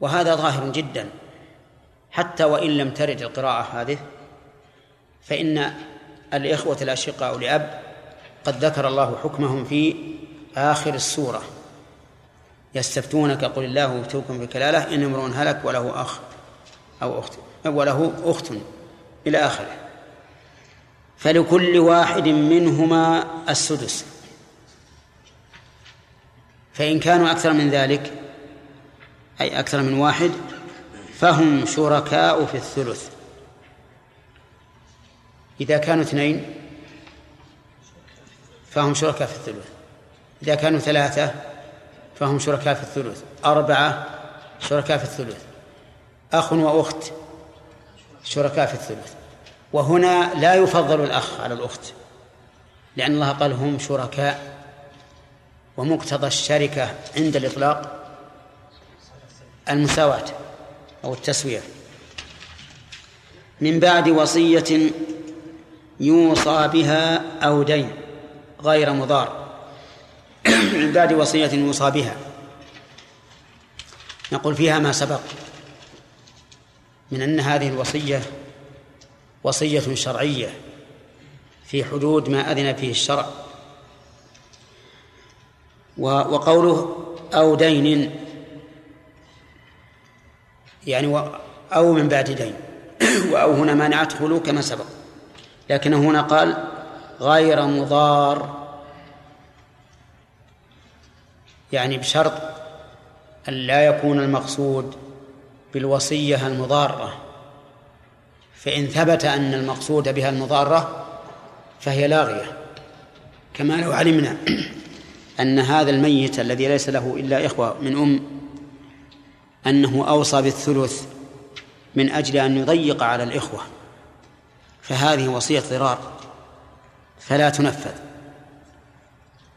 وهذا ظاهر جدا. حتى وإن لم ترد القراءة هذه فإن الإخوة الأشقاء لأب قد ذكر الله حكمهم في آخر السورة. يستفتونك قل الله يفتوكم في كلالة إن امرؤ هلك وله أخ أو أخت وله أخت إلى آخره. فلكل واحد منهما السدس. فإن كانوا أكثر من ذلك أي أكثر من واحد فهم شركاء في الثلث. إذا كانوا اثنين فهم شركاء في الثلث. إذا كانوا ثلاثة فهم شركاء في الثلث. أربعة شركاء في الثلث. أخ وأخت شركاء في الثلث. وهنا لا يفضل الأخ على الأخت لأن الله قال هم شركاء. ومقتضى الشركة عند الإطلاق المساواة أو التسوية. من بعد وصية يوصى بها أو دين غير مضار. من بعد وصية يوصى بها. نقول فيها ما سبق من أن هذه الوصية وصية شرعية في حدود ما أذن فيه الشرع. وقوله أو دين. يعني أو من بعد دين. وأو هنا مانعت خلو كما سبق. لكنه هنا قال غير مضار. يعني بشرط أن لا يكون المقصود بالوصية المضارة. فإن ثبت أن المقصود بها المضارة فهي لاغية. كما لو علمنا أن هذا الميت الذي ليس له إلا إخوة من أم أنه أوصى بالثلث من أجل أن يضيق على الإخوة فهذه وصية ضرار فلا تنفذ.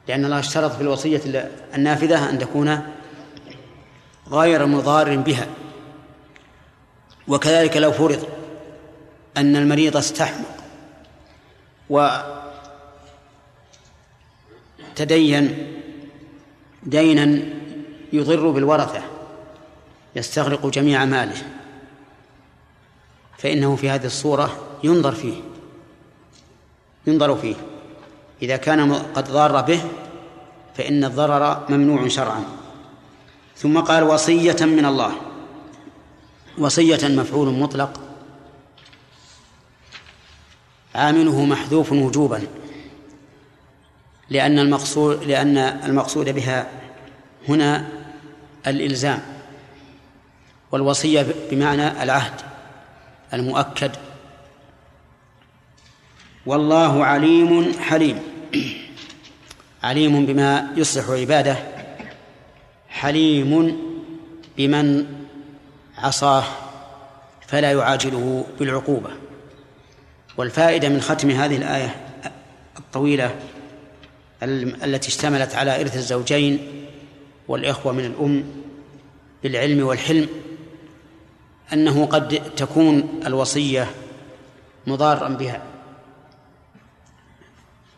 لأن الله اشترط في الوصية النافذة أن تكون غير مضار بها. وكذلك لو فرض أن المريض استحمق وتدين دينا يضر بالورثة يستغرق جميع ماله. فإنه في هذه الصورة ينظر فيه ينظر فيه. إذا كان قد ضار به فإن الضرر ممنوع شرعا. ثم قال وصية من الله. وصية مفعول مطلق. عامله محذوف وجوبا. لأن المقصود لأن المقصود بها هنا الإلزام والوصية بمعنى العهد المؤكد. والله عليم حليم. عليم بما يصلح عباده حليم بمن عصاه فلا يعاجله بالعقوبة. والفائدة من ختم هذه الآية الطويلة التي اشتملت على إرث الزوجين والإخوة من الأم بالعلم والحلم أنه قد تكون الوصية مضارا بها.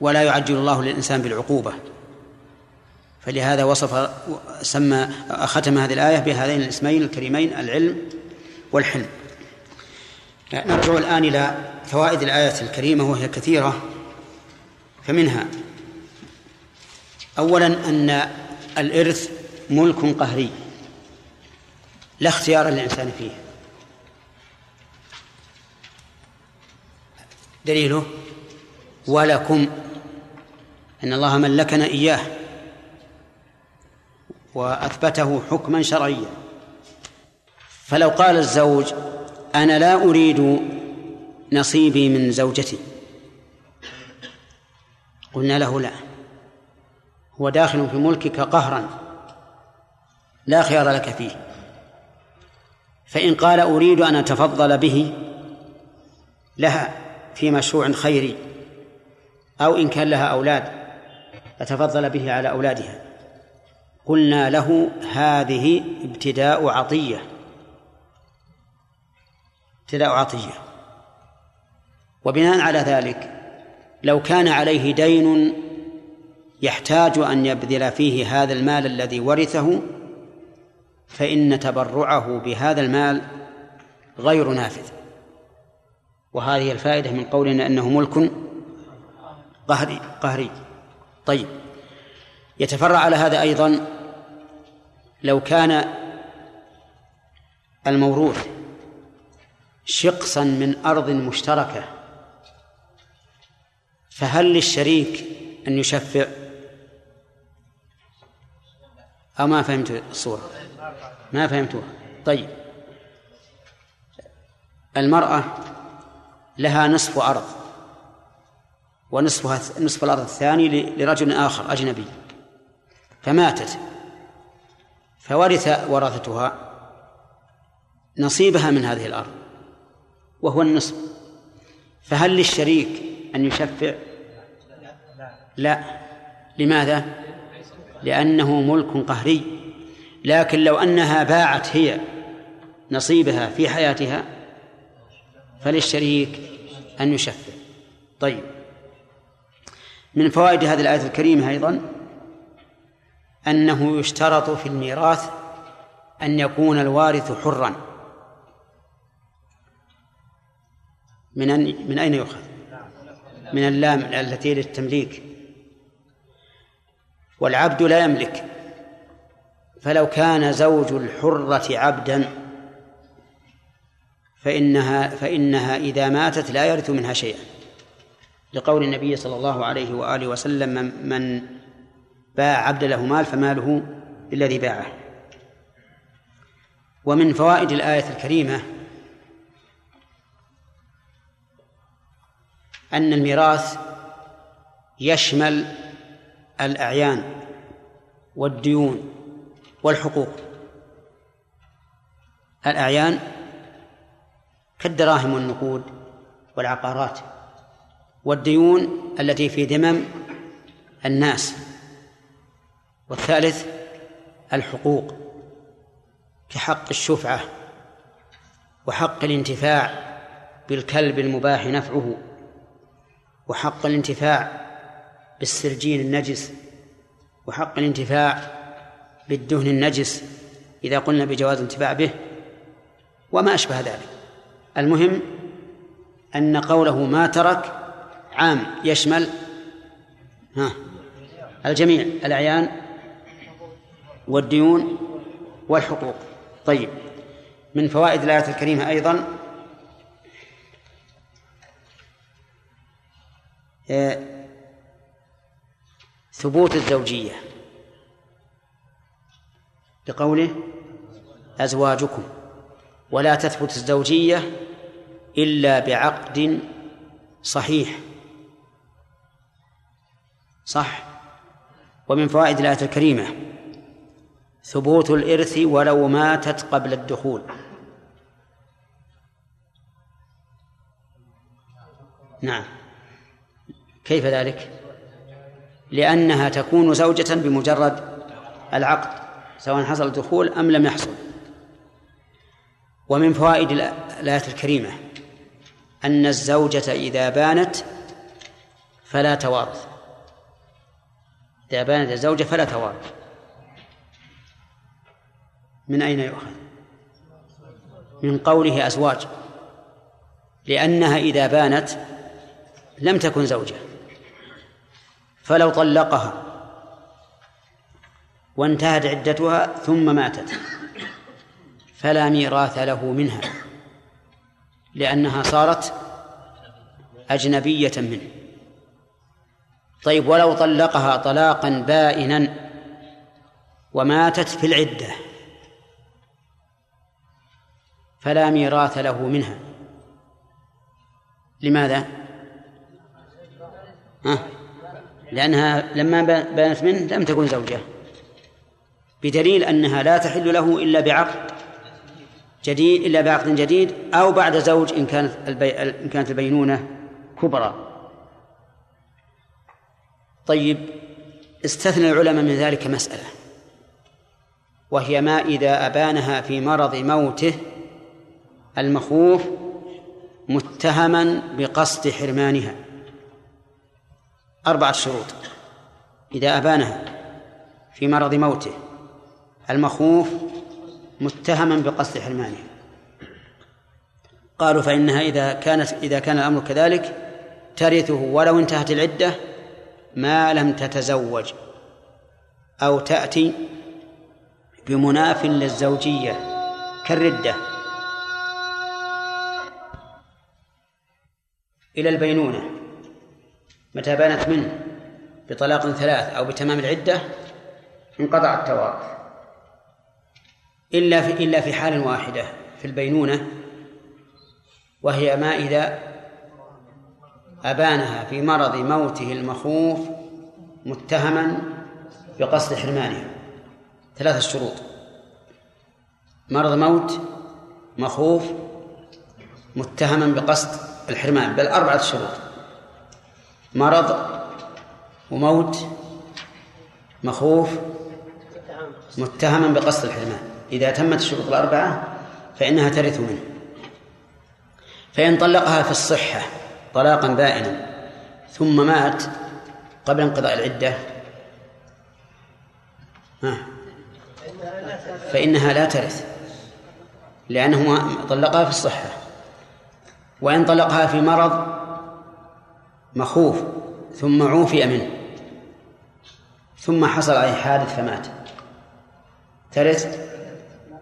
ولا يعجل الله للإنسان بالعقوبة. فلهذا وصف سمى ختم هذه الآية بهذين الاسمين الكريمين العلم والحلم. نرجع الآن إلى فوائد الآية الكريمة وهي كثيرة. فمنها أولا أن الإرث ملك قهري لا اختيار للإنسان فيه. دليله ولكم أن الله ملكنا إياه وأثبته حكما شرعيا. فلو قال الزوج أنا لا أريد نصيبي من زوجتي قلنا له لا. هو داخل في ملكك قهرا. لا خيار لك فيه. فإن قال أريد أن أتفضل به لها في مشروع خيري أو إن كان لها أولاد أتفضل به على أولادها. قلنا له هذه ابتداء عطية. ابتداء عطية. وبناء على ذلك لو كان عليه دين يحتاج أن يبذل فيه هذا المال الذي ورثه فإن تبرعه بهذا المال غير نافذ. وهذه الفائدة من قولنا أنه ملك قهري قهري. طيب. يتفرع على هذا أيضا لو كان الموروث شقصا من أرض مشتركة فهل للشريك أن يشفع؟ أو ما فهمت الصورة. ما فهمتوها طيب. المرأة لها نصف أرض ونصفها نصف الأرض الثاني لرجل آخر أجنبي. فماتت. فورث ورثتها نصيبها من هذه الأرض وهو النصف. فهل للشريك أن يشفع؟ لا. لماذا؟ لأنه ملك قهري. لكن لو أنها باعت هي نصيبها في حياتها فللشريك أن يشفع طيب. من فوائد هذه الآية الكريمة أيضا أنه يشترط في الميراث أن يكون الوارث حرا. من أن من أين يؤخذ؟ من اللام التي للتمليك. والعبد لا يملك. فلو كان زوج الحرة عبدا فإنها فإنها إذا ماتت لا يرث منها شيئا. لقول النبي صلى الله عليه وآله وسلم من, باع عبد له مال فماله للذي باعه. ومن فوائد الآية الكريمة أن الميراث يشمل الأعيان والديون والحقوق. الأعيان كالدراهم والنقود والعقارات والديون التي في ذمم الناس والثالث الحقوق كحق الشفعة وحق الانتفاع بالكلب المباح نفعه وحق الانتفاع بالسرجين النجس وحق الانتفاع بالدهن النجس إذا قلنا بجواز الانتفاع به وما أشبه ذلك. المهم أن قوله ما ترك عام يشمل ها الجميع الأعيان والديون والحقوق. طيب من فوائد الآية الكريمة أيضا آه، ثبوت الزوجية. لقوله أزواجكم. ولا تثبت الزوجية إلا بعقد صحيح. صح. ومن فوائد الآية الكريمة ثبوت الإرث ولو ماتت قبل الدخول. نعم. كيف ذلك؟ لأنها تكون زوجة بمجرد العقد سواء حصل الدخول أم لم يحصل. ومن فوائد الآية الكريمة أن الزوجة إذا بانت فلا توارث إذا بانت الزوجة فلا توارث من أين يؤخذ؟ من قوله أزواج لأنها إذا بانت لم تكن زوجة. فلو طلقها وانتهت عدتها ثم ماتت فلا ميراث له منها لأنها صارت أجنبية منه طيب ولو طلقها طلاقا بائنا وماتت في العدة فلا ميراث له منها لماذا؟ ها؟ لأنها لما بانت منه لم تكن زوجة. بدليل أنها لا تحل له إلا بعقد جديد إلا بعقد جديد أو بعد زوج إن كانت البي... إن كانت البينونة كبرى. طيب استثنى العلماء من ذلك مسألة وهي ما إذا أبانها في مرض موته المخوف متهما بقصد حرمانها. أربعة شروط. إذا أبانها في مرض موته المخوف متهما بقصد حرمانه. قالوا فإنها إذا كانت إذا كان الأمر كذلك ترثه ولو انتهت العدة ما لم تتزوج أو تأتي بمناف للزوجية كالردة. إلى البينونة. متى بانت منه؟ بطلاق ثلاث أو بتمام العدة؟ انقطع التوارث إلا في إلا في حال واحدة في البينونة وهي ما إذا أبانها في مرض موته المخوف متهما بقصد حرمانها. ثلاثة شروط. مرض موت مخوف متهما بقصد الحرمان بل أربعة شروط. مرض وموت مخوف متهما بقصد الحرمان. إذا تمت الشروط الأربعة فإنها ترث منه. فإن طلقها في الصحة طلاقا بائنا ثم مات قبل انقضاء العدة فإنها لا ترث لأنه طلقها في الصحة. وإن طلقها في مرض مخوف ثم عوفي منه. ثم حصل عليه حادث فمات. ترث؟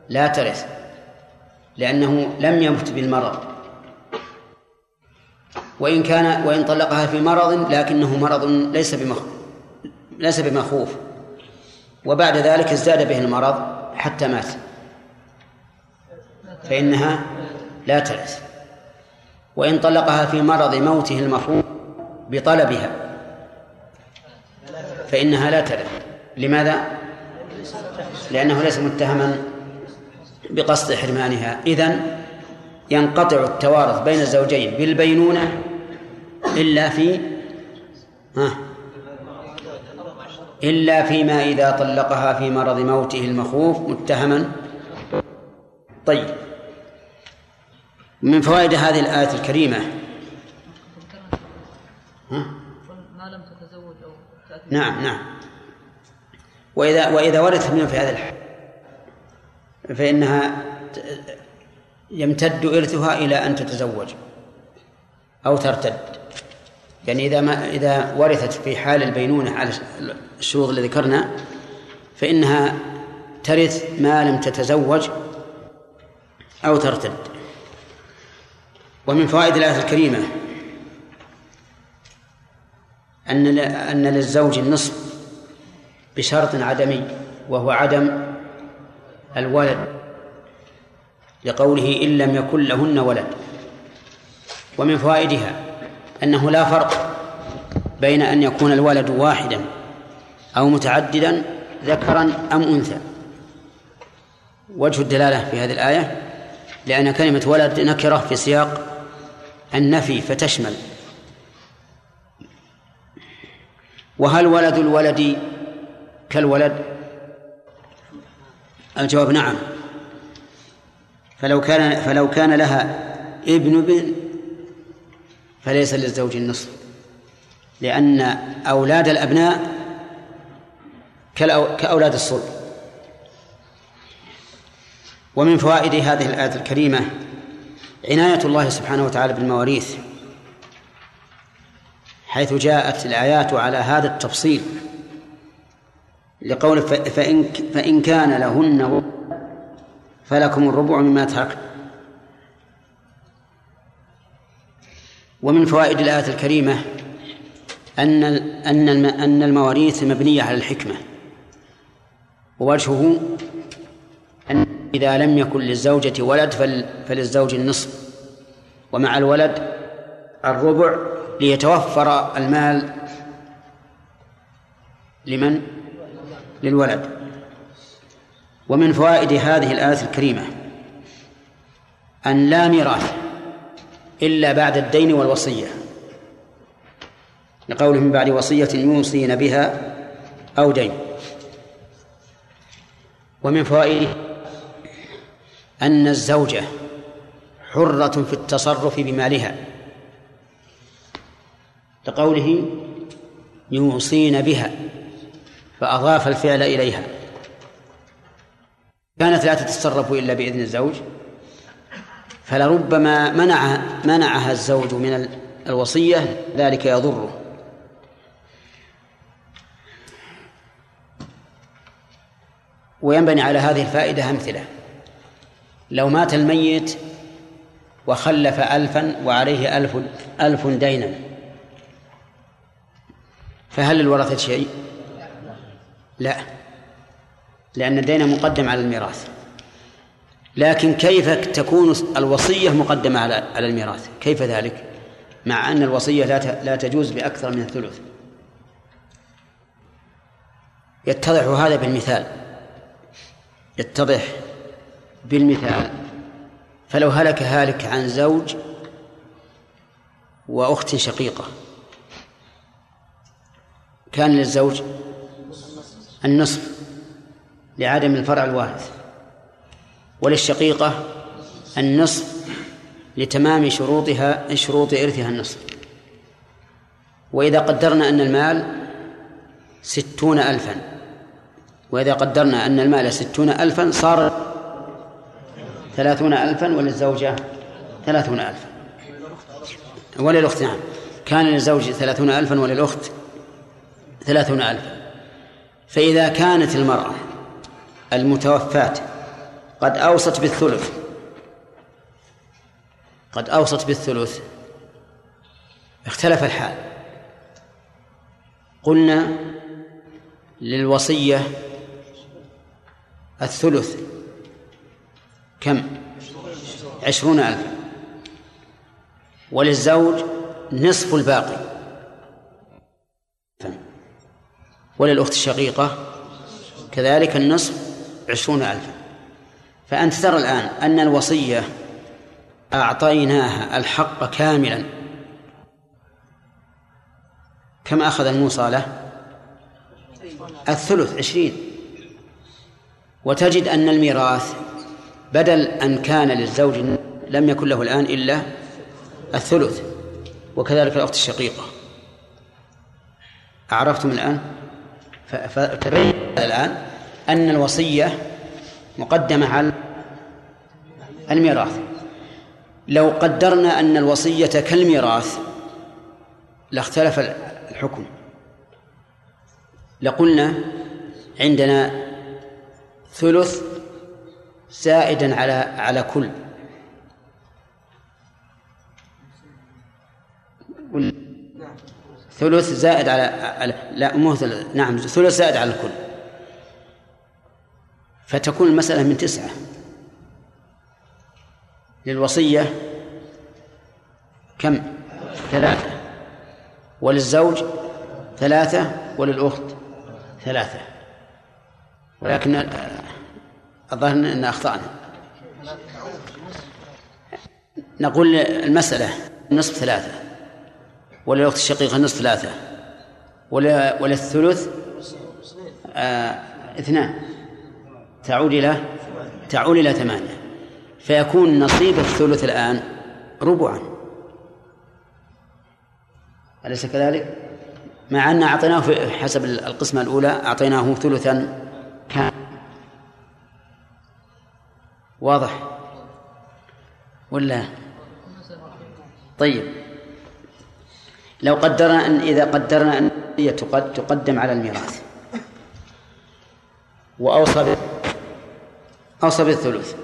لا ترث لأنه لم يمت بالمرض. وإن كان وإن طلقها في مرض لكنه مرض ليس بمخ ليس بمخوف. وبعد ذلك ازداد به المرض حتى مات. فإنها لا ترث. وإن طلقها في مرض موته المخوف بطلبها. فإنها لا ترث لماذا؟ لأنه ليس متهما بقصد حرمانها إذن ينقطع التوارث بين الزوجين بالبينونة إلا في ها؟ إلا فيما إذا طلقها في مرض موته المخوف متهما. طيب. من فوائد هذه الآية الكريمة ها؟ ما لم تتزوج أو تأتي نعم نعم. وإذا وإذا ورثت منه في هذا الحال فإنها يمتد إرثها إلى أن تتزوج أو ترتد. يعني إذا ما إذا ورثت في حال البينونة على الشروط اللي ذكرنا فإنها ترث ما لم تتزوج أو ترتد. ومن فوائد الآية الكريمة أن أن للزوج النصف بشرط عدمي وهو عدم الولد لقوله إن لم يكن لهن ولد. ومن فوائدها أنه لا فرق بين أن يكون الولد واحدا أو متعددا ذكرا أم أنثى. وجه الدلالة في هذه الآية لأن كلمة ولد نكرة في سياق النفي فتشمل وهل ولد الولد كالولد؟ الجواب نعم. فلو كان فلو كان لها ابن ابن فليس للزوج النصف. لأن أولاد الأبناء كأولاد الصلب. ومن فوائد هذه الآية الكريمة عناية الله سبحانه وتعالى بالمواريث. حيث جاءت الآيات على هذا التفصيل. لقول فإن فإن كان لهن فلكم الربع مما ترك. ومن فوائد الآية الكريمة أن أن أن المواريث مبنية على الحكمة. ووجهه أن إذا لم يكن للزوجة ولد فللزوج النصف. ومع الولد الربع ليتوفر المال لمن؟ للولد. ومن فوائد هذه الآية الكريمة أن لا ميراث إلا بعد الدين والوصية لقوله من بعد وصية يوصين بها أو دين. ومن فوائده أن الزوجة حرة في التصرف بمالها. لقوله يوصين بها فأضاف الفعل إليها. كانت لا تتصرف إلا بإذن الزوج فلربما منع منعها الزوج من الوصية ذلك يضره. وينبني على هذه الفائدة أمثلة. لو مات الميت وخلف ألفا وعليه ألف ألف دينا فهل للورثة شيء؟ لا لأن الدين مقدم على الميراث لكن كيف تكون الوصية مقدمة على على الميراث؟ كيف ذلك؟ مع أن الوصية لا لا تجوز بأكثر من الثلث يتضح هذا بالمثال يتضح بالمثال فلو هلك هالك عن زوج وأخت شقيقة كان للزوج النصف لعدم الفرع الوارث وللشقيقة النصف لتمام شروطها شروط إرثها النصف. وإذا قدرنا أن المال ستون ألفا وإذا قدرنا أن المال ستون ألفا صار ثلاثون ألفا وللزوجة ثلاثون ألفا. وللأخت نعم. كان للزوج ثلاثون ألفا وللأخت ثلاثون ألفا فإذا كانت المرأة المتوفاة قد أوصت بالثلث قد أوصت بالثلث اختلف الحال. قلنا للوصية الثلث كم؟ عشرون ألفا وللزوج نصف الباقي. وللأخت الشقيقة كذلك النصف عشرون ألفا. فأنت ترى الآن أن الوصية أعطيناها الحق كاملا. كم أخذ الموصى له؟ الثلث عشرين. وتجد أن الميراث بدل أن كان للزوج لم يكن له الآن إلا الثلث وكذلك الأخت الشقيقة. أعرفتم الآن؟ فتبين الآن أن الوصية مقدمة على الميراث. لو قدرنا أن الوصية كالميراث لاختلف الحكم. لقلنا عندنا ثلث زائدا على على كل. ثلث زائد على, لا مو نعم ثلث زائد على الكل. فتكون المسألة من تسعة. للوصية كم؟ ثلاثة. وللزوج ثلاثة وللأخت ثلاثة. ولكن الظاهر أن أخطأنا. نقول المسألة نصف ثلاثة. وللأخت الشقيقة نصف ثلاثة. وللثلث آه اثنان. تعود إلى تعود إلى ثمانية. فيكون نصيب الثلث الآن ربعا. أليس كذلك؟ مع أن أعطيناه في حسب القسمة الأولى أعطيناه ثلثا كان واضح؟ ولا؟ طيب. لو قدرنا أن إذا قدرنا أن تقدم على الميراث. وأوصى أوصى بالثلث.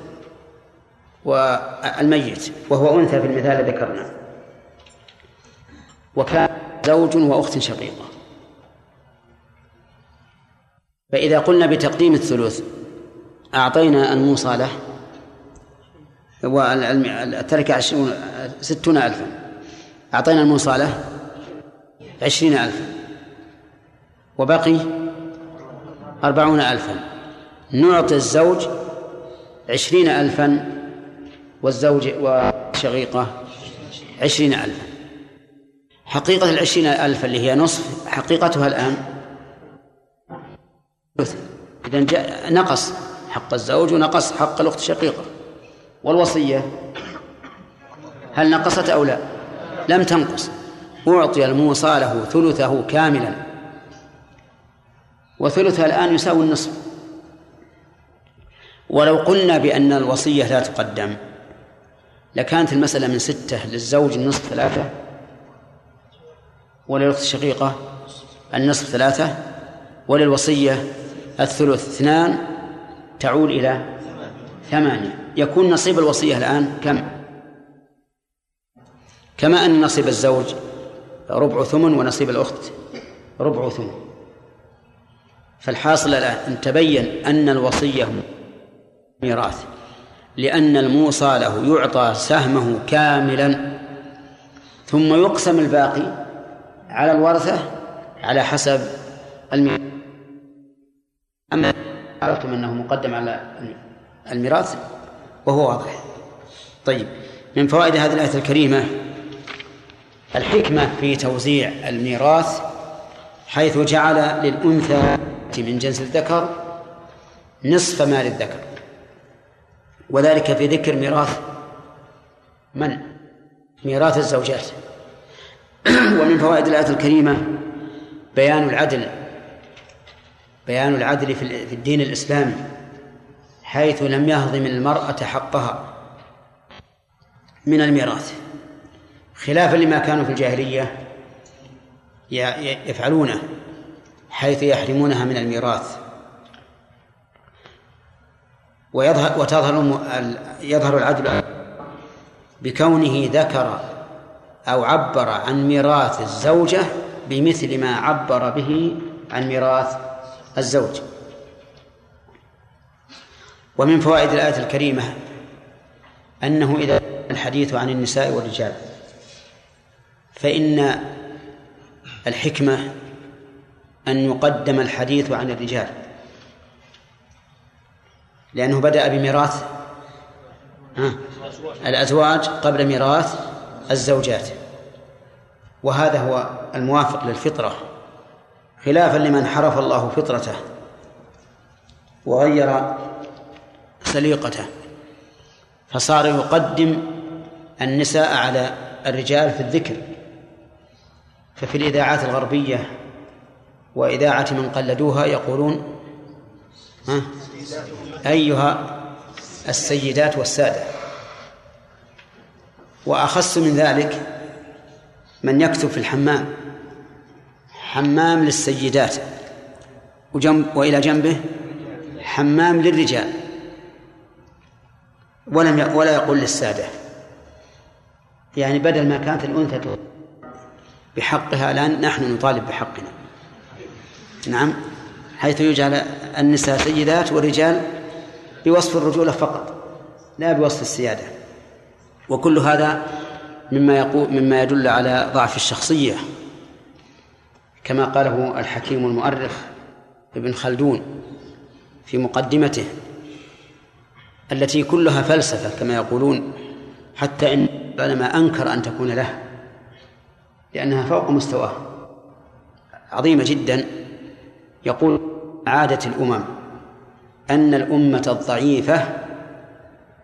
والميت وهو أنثى في المثال الذي ذكرنا وكان زوج وأخت شقيقة. فإذا قلنا بتقديم الثلث أعطينا الموصى له. والتركة ستون ألفا. أعطينا الموصى له. عشرين ألفا. وبقي أربعون ألفا. نعطي الزوج عشرين ألفا والزوج وشقيقة عشرين ألفا. حقيقة العشرين ألف اللي هي نصف حقيقتها الآن. جاء نقص حق الزوج ونقص حق الأخت الشقيقة. والوصية هل نقصت أو لا؟ لم تنقص. أعطي الموصى له ثلثه كاملا. وثلثها الآن يساوي النصف. ولو قلنا بأن الوصية لا تقدم لكانت المسألة من ستة للزوج النصف ثلاثة وللأخت الشقيقة النصف ثلاثة وللوصية الثلث اثنان تعود إلى ثمانية. يكون نصيب الوصية الآن كم؟ كما أن نصيب الزوج ربع ثمن ونصيب الأخت. ربع ثمن. فالحاصل الآن أن تبين أن الوصية ميراث لأن الموصى له يعطى سهمه كاملا. ثم يقسم الباقي على الورثة على حسب الميراث. أما عرفتم أنه مقدم على الميراث وهو واضح. طيب من فوائد هذه الآية الكريمة الحكمة في توزيع الميراث حيث جعل للأنثى من جنس الذكر نصف مال الذكر وذلك في ذكر ميراث من؟ ميراث الزوجات. ومن فوائد الآية الكريمة بيان العدل بيان العدل في الدين الإسلامي حيث لم يهضم المرأة حقها من الميراث. خلافا لما كانوا في الجاهلية يفعلونه حيث يحرمونها من الميراث. ويظهر وتظهر يظهر العدل بكونه ذكر أو عبر عن ميراث الزوجة بمثل ما عبر به عن ميراث الزوج. ومن فوائد الآية الكريمة أنه إذا الحديث عن النساء والرجال فإن الحكمة أن يقدم الحديث عن الرجال لأنه بدأ بميراث الأزواج قبل ميراث الزوجات وهذا هو الموافق للفطرة خلافا لمن حرف الله فطرته وغير سليقته فصار يقدم النساء على الرجال في الذكر. ففي الإذاعات الغربية وإذاعة من قلدوها يقولون ها؟ أيها السيدات والسادة وأخص من ذلك من يكتب في الحمام حمام للسيدات وجنب وإلى جنبه حمام للرجال ولم ولا يقول للسادة. يعني بدل ما كانت الأنثى بحقها الآن نحن نطالب بحقنا. نعم؟ حيث يجعل النساء سيدات والرجال بوصف الرجولة فقط لا بوصف السيادة. وكل هذا مما يقول مما يدل على ضعف الشخصية. كما قاله الحكيم المؤرخ ابن خلدون في مقدمته التي كلها فلسفة كما يقولون حتى إن العلماء أنكر أن تكون له. لأنها فوق مستواه. عظيمة جدا. يقول عادة الأمم أن الأمة الضعيفة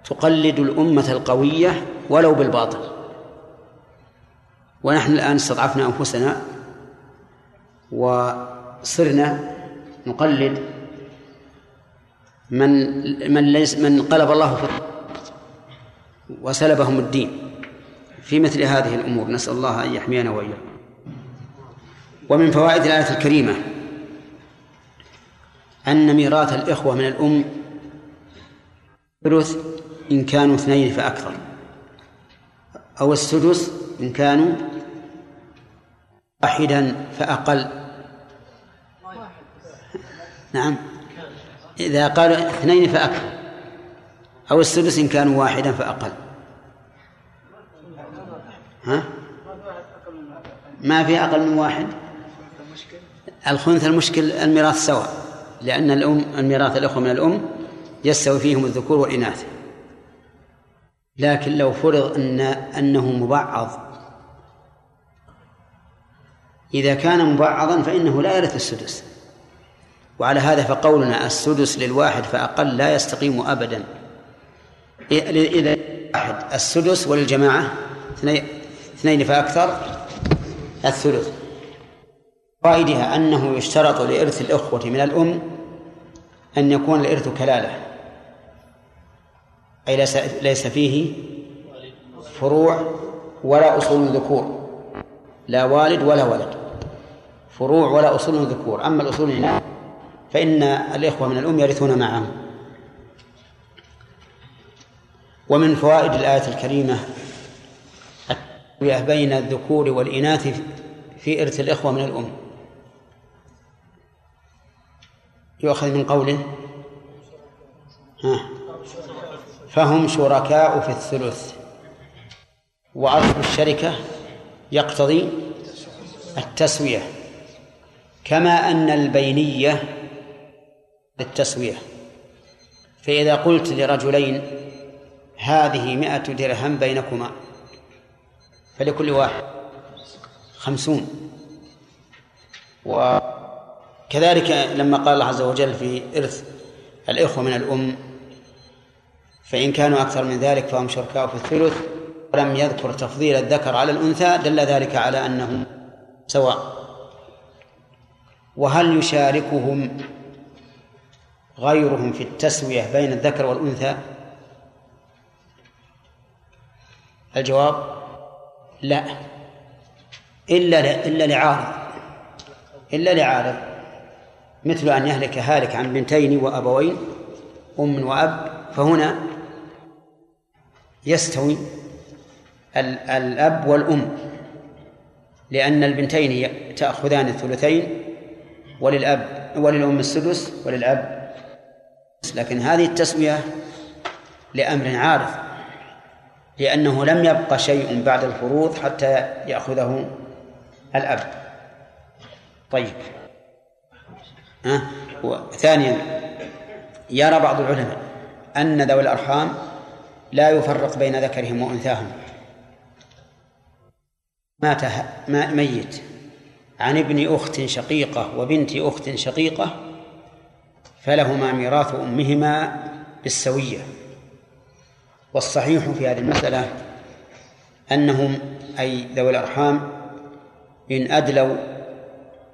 تقلد الأمة القوية ولو بالباطل. ونحن الآن استضعفنا أنفسنا وصرنا نقلد من من ليس من قلب الله في وسلبهم الدين. في مثل هذه الأمور. نسأل الله أن يحمينا وإياكم. ومن فوائد الآية الكريمة أن ميراث الإخوة من الأم ثلث إن كانوا اثنين فأكثر أو السدس إن كانوا واحدا فأقل. نعم. إذا قالوا اثنين فأكثر أو السدس إن كانوا واحدا فأقل. ها؟ ما في أقل من واحد؟ الخنث المشكل الميراث سواء لأن الأم الميراث الأخوة من الأم يستوي فيهم الذكور والإناث. لكن لو فرض أن أنه مبعض إذا كان مبعضا فإنه لا يرث السدس. وعلى هذا فقولنا السدس للواحد فأقل لا يستقيم أبدا. إذا واحد السدس وللجماعة اثنين فأكثر الثلث. فائدها أنه يشترط لإرث الإخوة من الأم أن يكون الإرث كلالة أي ليس فيه فروع ولا أصول ذكور لا والد ولا ولد. فروع ولا أصول ذكور. أما الأصول هنا فإن الإخوة من الأم يرثون معهم. ومن فوائد الآية الكريمة بين الذكور والإناث في إرث الإخوة من الأم. يؤخذ من قوله ها فهم شركاء في الثلث وأصل الشركة يقتضي التسوية كما أن البينية للتسوية فإذا قلت لرجلين هذه مائة درهم بينكما فلكل واحد خمسون. وكذلك لما قال الله عز وجل في إرث الإخوة من الأم فإن كانوا أكثر من ذلك فهم شركاء في الثلث ولم يذكر تفضيل الذكر على الأنثى دل ذلك على أنهم سواء. وهل يشاركهم غيرهم في التسوية بين الذكر والأنثى؟ الجواب لا. إلا إلا لعارض. إلا لعارض. مثل أن يهلك هالك عن بنتين وأبوين أم وأب. فهنا يستوي الأب والأم لأن البنتين تأخذان الثلثين وللأب وللأم السدس وللأب لكن هذه التسوية لأمر عارض. لأنه لم يبقى شيء بعد الفروض حتى يأخذه الأب. طيب. أه؟ ثانيا يرى بعض العلماء أن ذوي الأرحام لا يفرق بين ذكرهم وأنثاهم. مات ميت. عن ابن أخت شقيقة وبنت أخت شقيقة فلهما ميراث أمهما بالسوية. والصحيح في هذه المسألة أنهم أي ذوي الأرحام إن أدلوا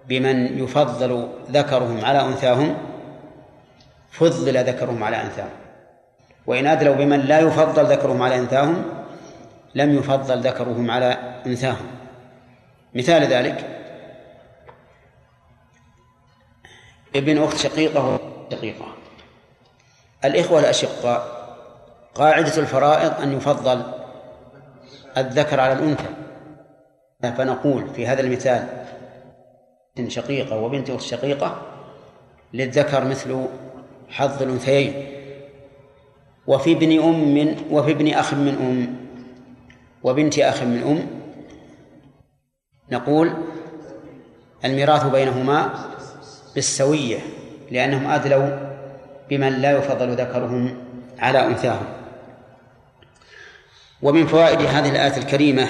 بمن يفضل ذكرهم على أنثاهم فضل ذكرهم على أنثاهم. وإن أدلوا بمن لا يفضل ذكرهم على أنثاهم لم يفضل ذكرهم على أنثاهم. مثال ذلك ابن أخت شقيقة شقيقة. الإخوة الأشقاء قاعدة الفرائض أن يفضل الذكر على الأنثى. فنقول في هذا المثال بنت شقيقة وبنت أخت شقيقة للذكر مثل حظ الأنثيين. وفي ابن أم من وفي ابن أخ من أم. وبنت أخ من أم. نقول الميراث بينهما بالسوية لأنهم أدلوا بمن لا يفضل ذكرهم على أنثاهم. ومن فوائد هذه الآية الكريمة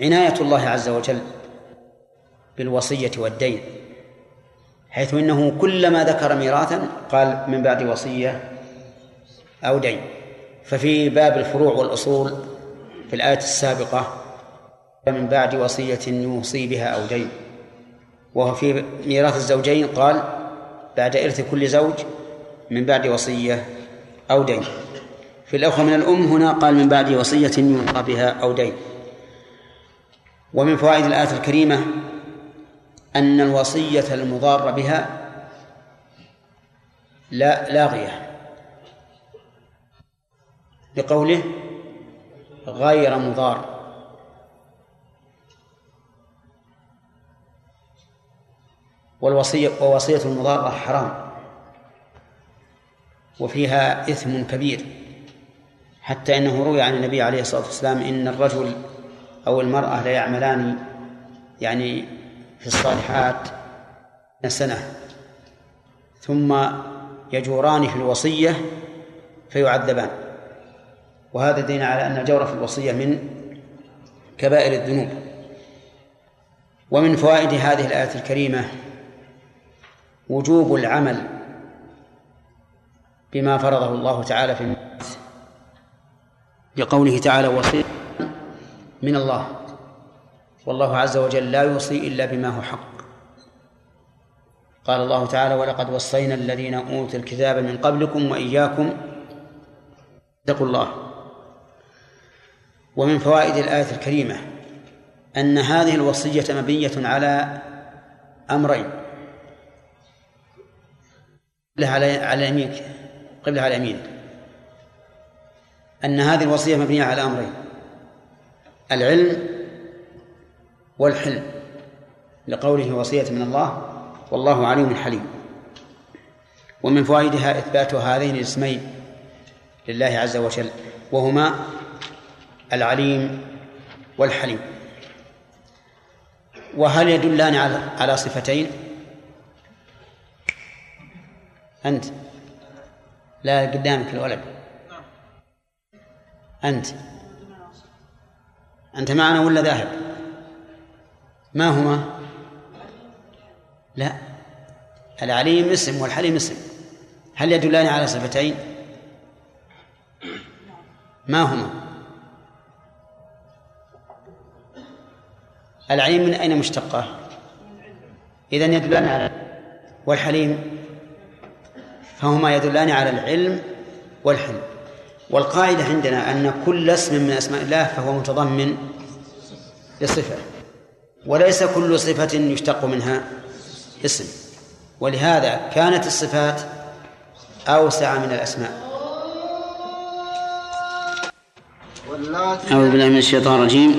عناية الله عز وجل بالوصية والدين حيث إنه كلما ذكر ميراثا قال من بعد وصية أو دين. ففي باب الفروع والأصول في الآية السابقة من بعد وصية يوصي بها أو دين. وهو في ميراث الزوجين قال بعد إرث كل زوج من بعد وصية أو دين. في الأخوة من الأم هنا قال من بعد وصية يوصى بها أو دين. ومن فوائد الآية الكريمة أن الوصية المضار بها لا لاغية لقوله غير مضار. والوصية ووصية المضارة حرام. وفيها إثم كبير. حتى إنه روي عن النبي عليه الصلاة والسلام إن الرجل أو المرأة لا يعملان يعني في الصالحات سنة ثم يجوران في الوصية فيعذبان. وهذا دين على أن الجور في الوصية من كبائر الذنوب. ومن فوائد هذه الآية الكريمة وجوب العمل بما فرضه الله تعالى في الناس. لقوله تعالى وصية من الله. والله عز وجل لا يوصي إلا بما هو حق. قال الله تعالى ولقد وصينا الذين أوتوا الكتاب من قبلكم وإياكم اتقوا الله. ومن فوائد الآية الكريمة أن هذه الوصية مبنية على أمرين. قبلها على يمينك. قبلها على يمينك. أن هذه الوصية مبنية على أمرين العلم والحلم لقوله وصية من الله والله عليم حليم. ومن فوائدها إثبات هذين الاسمين لله عز وجل وهما العليم والحليم. وهل يدلان على على صفتين؟ أنت. لا قدامك الولد. أنت. أنت معنا ولا ذاهب؟ ما هما؟ لا. العليم اسم والحليم اسم هل يدلان على صفتين؟ ما هما؟ العليم من أين مشتقة إذن يدلان على والحليم. فهما يدلان على العلم والحلم. والقاعدة عندنا أن كل اسم من أسماء الله فهو متضمن لصفة وليس كل صفة يشتق منها اسم ولهذا كانت الصفات أوسع من الأسماء. أعوذ بالله من الشيطان الرجيم.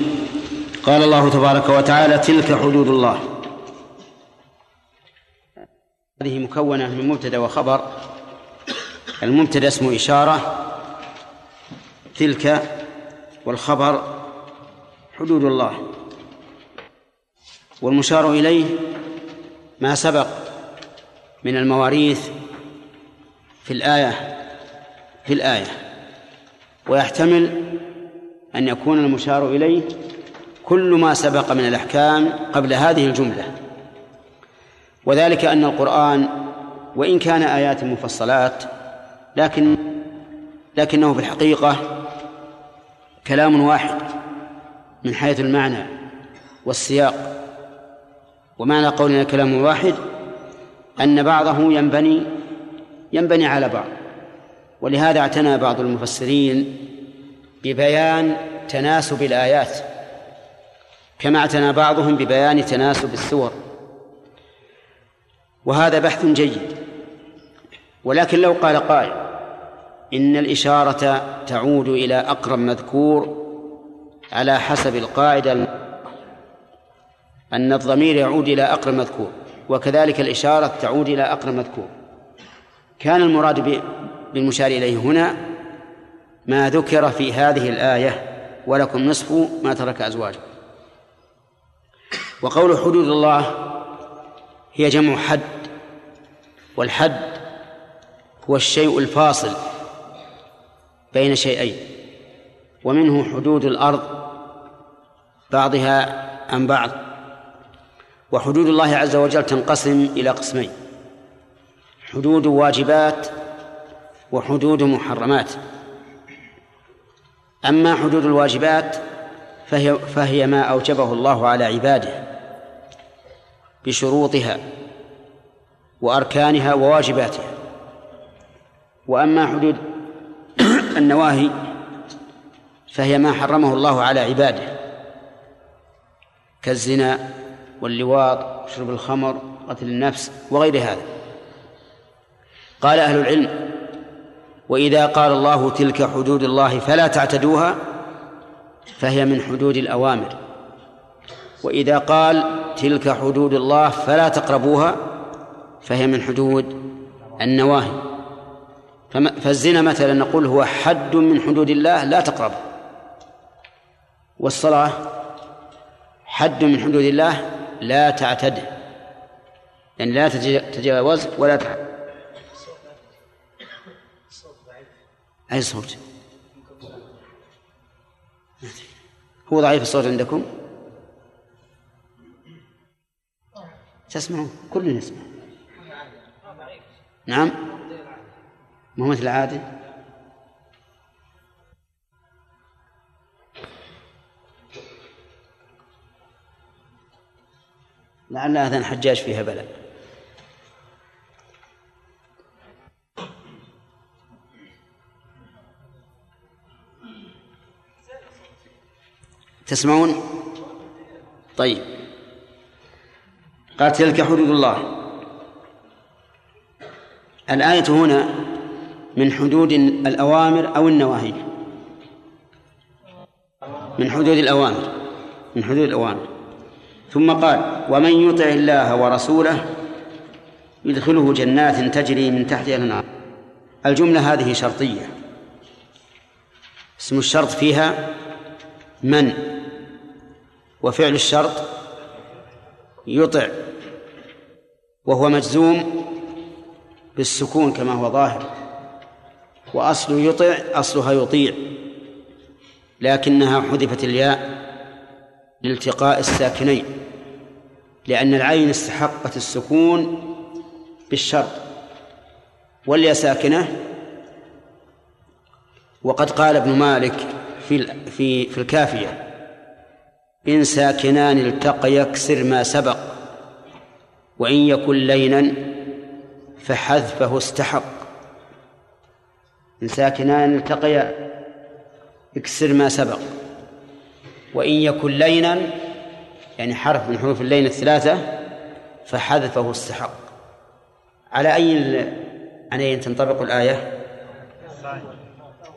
قال الله تبارك وتعالى تلك حدود الله. هذه مكونة من مبتدأ وخبر. المبتدأ اسم إشارة تلك والخبر حدود الله. والمشار إليه ما سبق من المواريث في الآية في الآية. ويحتمل أن يكون المشار إليه كل ما سبق من الأحكام قبل هذه الجملة. وذلك أن القرآن وإن كان آيات مفصلات لكن لكنه في الحقيقة كلام واحد من حيث المعنى والسياق ومعنى قولنا كلام واحد أن بعضه ينبني ينبني على بعض ولهذا اعتنى بعض المفسرين ببيان تناسب الآيات كما اعتنى بعضهم ببيان تناسب السور. وهذا بحث جيد ولكن لو قال قائل إن الإشارة تعود إلى أقرب مذكور على حسب القاعدة أن الضمير يعود إلى أقرب مذكور وكذلك الإشارة تعود إلى أقرب مذكور. كان المراد بالمشار إليه هنا ما ذكر في هذه الآية ولكم نصف ما ترك أزواجكم وقول حدود الله هي جمع حد والحد هو الشيء الفاصل. بين شيئين ومنه حدود الأرض بعضها عن بعض وحدود الله عز وجل تنقسم إلى قسمين حدود واجبات وحدود محرمات. أما حدود الواجبات فهي, فهي ما أوجبه الله على عباده بشروطها وأركانها وواجباتها. وأما حدود النواهي فهي ما حرمه الله على عباده كالزنا واللواط وشرب الخمر قتل النفس وغير هذا. قال أهل العلم وإذا قال الله تلك حدود الله فلا تعتدوها فهي من حدود الأوامر. وإذا قال تلك حدود الله فلا تقربوها فهي من حدود النواهي. فالزنا مثلا نقول هو حد من حدود الله لا تقربه. والصلاة حد من حدود الله لا تعتده يعني لا تتجاوز ولا تعتد أي صوت؟ هو ضعيف الصوت عندكم؟ تسمعون؟ كلنا نسمع. نعم؟ ما هو مثل العادة لعل أذان حجاج فيها بلاء تسمعون؟ طيب. قال تلك حدود الله. الآية هنا من حدود الأوامر أو النواهي. من حدود الأوامر من حدود الأوامر. ثم قال ومن يطع الله ورسوله يدخله جنات تجري من تحتها الأنهار. الجملة هذه شرطية. اسم الشرط فيها من وفعل الشرط يطع وهو مجزوم بالسكون كما هو ظاهر. وأصل يطع أصلها يطيع لكنها حذفت الياء لالتقاء الساكنين لأن العين استحقت السكون بالشرط والياء ساكنة. وقد قال ابن مالك في في في الكافية إن ساكنان التقى يكسر ما سبق وإن يكن لينا فحذفه استحق. ساكنان التقيا. يكسر ما سبق. وإن يكن لينا يعني حرف من حروف اللين الثلاثة فحذفه استحق على أي على أي تنطبق الآية؟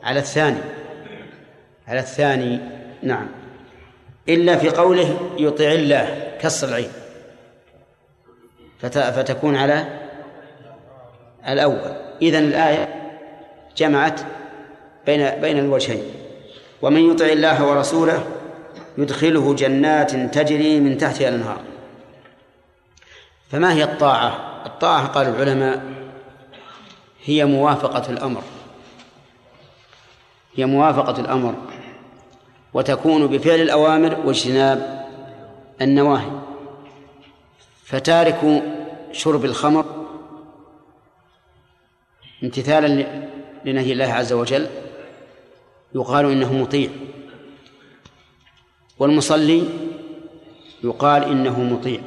على الثاني. على الثاني نعم. إلا في قوله يطع الله كسر العين فتكون على الأول. إذن الآية جمعت بين بين الوجهين. ومن يطع الله ورسوله يدخله جنات تجري من تحتها الأنهار. فما هي الطاعة؟ الطاعة قال العلماء هي موافقة الأمر. هي موافقة الأمر. وتكون بفعل الأوامر واجتناب النواهي. فتارك شرب الخمر امتثالا لنهي الله عز وجل يقال إنه مطيع. والمصلي يقال إنه مطيع.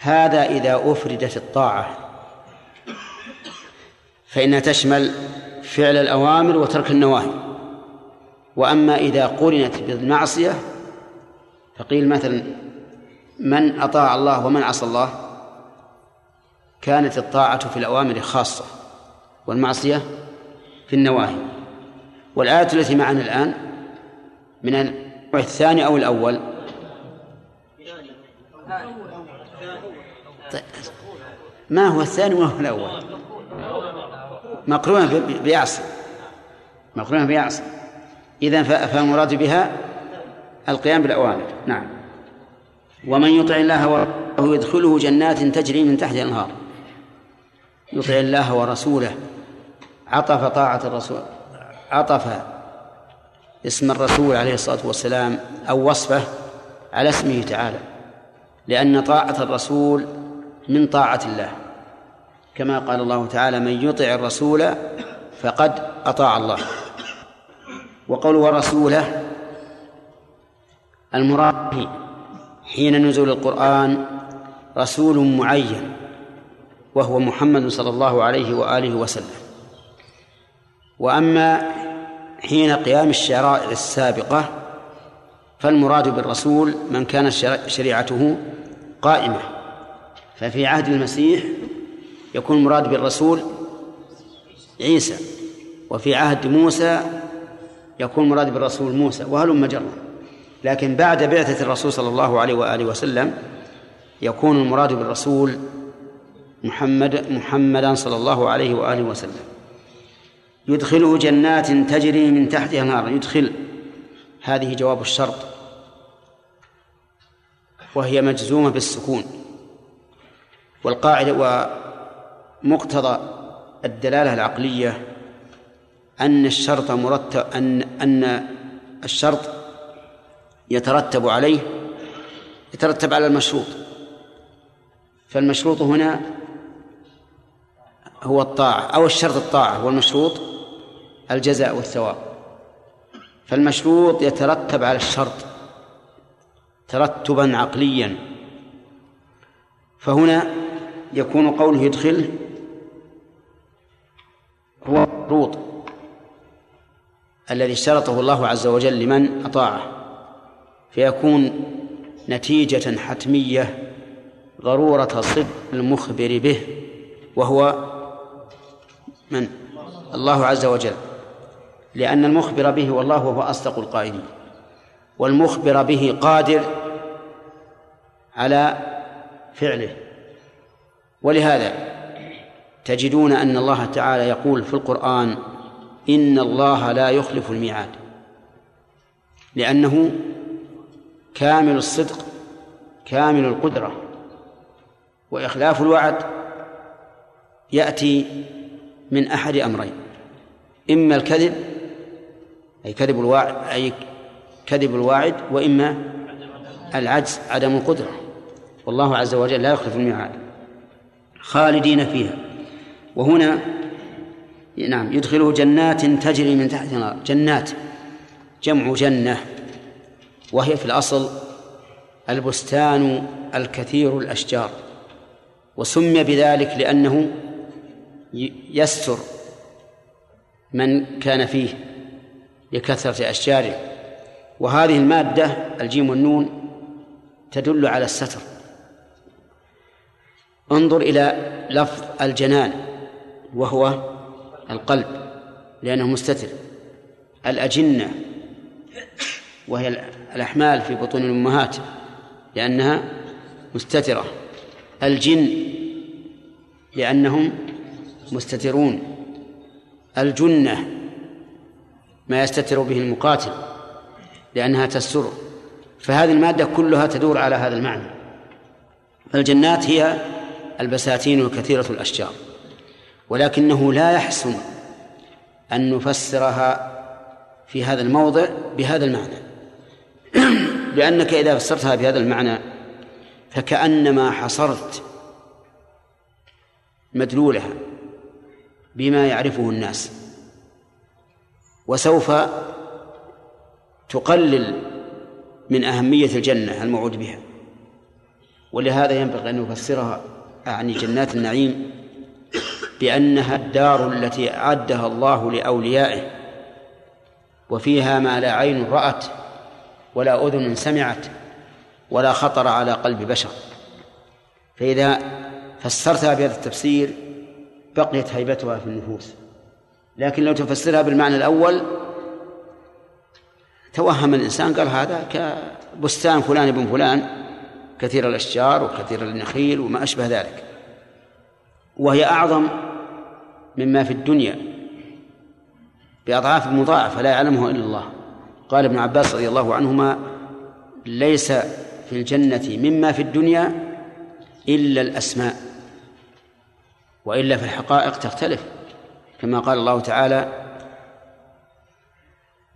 هذا إذا أفردت الطاعة فإنها تشمل فعل الأوامر وترك النواهي. وأما إذا قرنت بالمعصية فقيل مثلا من أطاع الله ومن عصى الله؟ كانت الطاعة في الأوامر خاصة والمعصية في النواهي. والآية التي معنا الآن من النوع الثاني أو الأول. ما هو الثاني وما هو الأول؟ مقرونة بيعصي مقرونة بيعصي إذا فالمراد بها القيام بالأوامر. نعم. ومن يطع الله ورسوله يدخله جنات تجري من تحتها الأنهار. يطع الله ورسوله. عطف طاعة الرسول عطف اسم الرسول عليه الصلاة والسلام أو وصفه على اسمه تعالى لأن طاعة الرسول من طاعة الله. كما قال الله تعالى من يطع الرسول فقد أطاع الله وقول ورسوله المراد حين نزول القرآن رسول معين وهو محمد صلى الله عليه وآله وسلم. وأما حين قيام الشرائع السابقة فالمراد بالرسول من كانت شريعته قائمة. ففي عهد المسيح يكون المراد بالرسول عيسى وفي عهد موسى يكون المراد بالرسول موسى وهلم جرا لكن بعد بعثة الرسول صلى الله عليه وآله وسلم يكون المراد بالرسول محمد محمدا صلى الله عليه وآله وسلم. يدخله جنات تجري من تحتها نار يدخل. هذه جواب الشرط. وهي مجزومة بالسكون. والقاعدة ومقتضى الدلالة العقلية أن الشرط مرتب أن أن الشرط يترتب عليه يترتب على المشروط. فالمشروط هنا هو الطاعة أو الشرط الطاعة والمشروط الجزاء والثواب. فالمشروط يترتب على الشرط ترتبا عقليا. فهنا يكون قوله يدخل هو مشروط الذي اشترطه الله عز وجل لمن أطاعه. فيكون نتيجة حتمية ضرورة صدق المخبر به وهو من؟ الله عز وجل. لأن المخبر به والله هو أصدق القائلين. والمخبر به قادر على فعله. ولهذا تجدون أن الله تعالى يقول في القرآن إن الله لا يخلف الميعاد. لأنه كامل الصدق كامل القدرة. وإخلاف الوعد يأتي من أحد أمرين إما الكذب أي كذب الواعد أي كذب الواعد وإما العجز عدم القدرة. والله عز وجل لا يخلف الميعاد. خالدين فيها. وهنا نعم يدخله جنات تجري من تحت النار. جنات جمع جنة. وهي في الأصل البستان الكثير الأشجار. وسمي بذلك لأنه يستر من كان فيه. لكثرة أشجاره. وهذه المادة الجيم والنون تدل على الستر. انظر إلى لفظ الجنان وهو القلب لأنه مستتر. الأجنة وهي الأحمال في بطون الأمهات لأنها مستترة. الجن لأنهم مستترون. الجنة ما يستتر به المقاتل لأنها تستر. فهذه المادة كلها تدور على هذا المعنى. الجنات هي البساتين الكثيرة الأشجار. ولكنه لا يحسن أن نفسرها في هذا الموضع بهذا المعنى. لأنك إذا فسرتها بهذا المعنى فكأنما حصرت مدلولها بما يعرفه الناس. وسوف تقلل من أهمية الجنة الموعود بها. ولهذا ينبغي أن نفسرها أعني جنات النعيم بأنها الدار التي أعدها الله لأوليائه وفيها ما لا عين رأت ولا أذن سمعت ولا خطر على قلب بشر. فإذا فسرتها بهذا التفسير بقيت هيبتها في النفوس. لكن لو تفسرها بالمعنى الأول توهم الإنسان قال هذا كبستان فلان ابن فلان كثير الأشجار وكثير النخيل وما أشبه ذلك. وهي أعظم مما في الدنيا بأضعاف مضاعفة لا يعلمه إلا الله. قال ابن عباس رضي الله عنهما ليس في الجنة مما في الدنيا إلا الأسماء وإلا في الحقائق تختلف. كما قال الله تعالى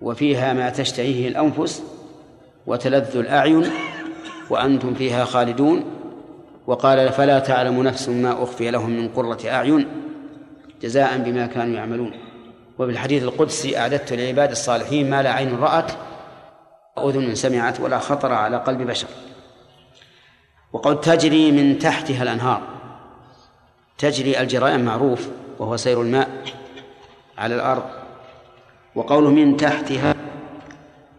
وفيها ما تشتهيه الأنفس وتلذ الأعين وأنتم فيها خالدون وقال فلا تعلم نفس ما أخفي لهم من قرة أعين جزاء بما كانوا يعملون وفي الحديث القدسي أعددت لعباد الصالحين ما لا عين رأت أذن سمعت ولا خطر على قلب بشر وقد تجري من تحتها الأنهار تجري الجرائم معروف وهو سير الماء على الأرض. وقوله من تحتها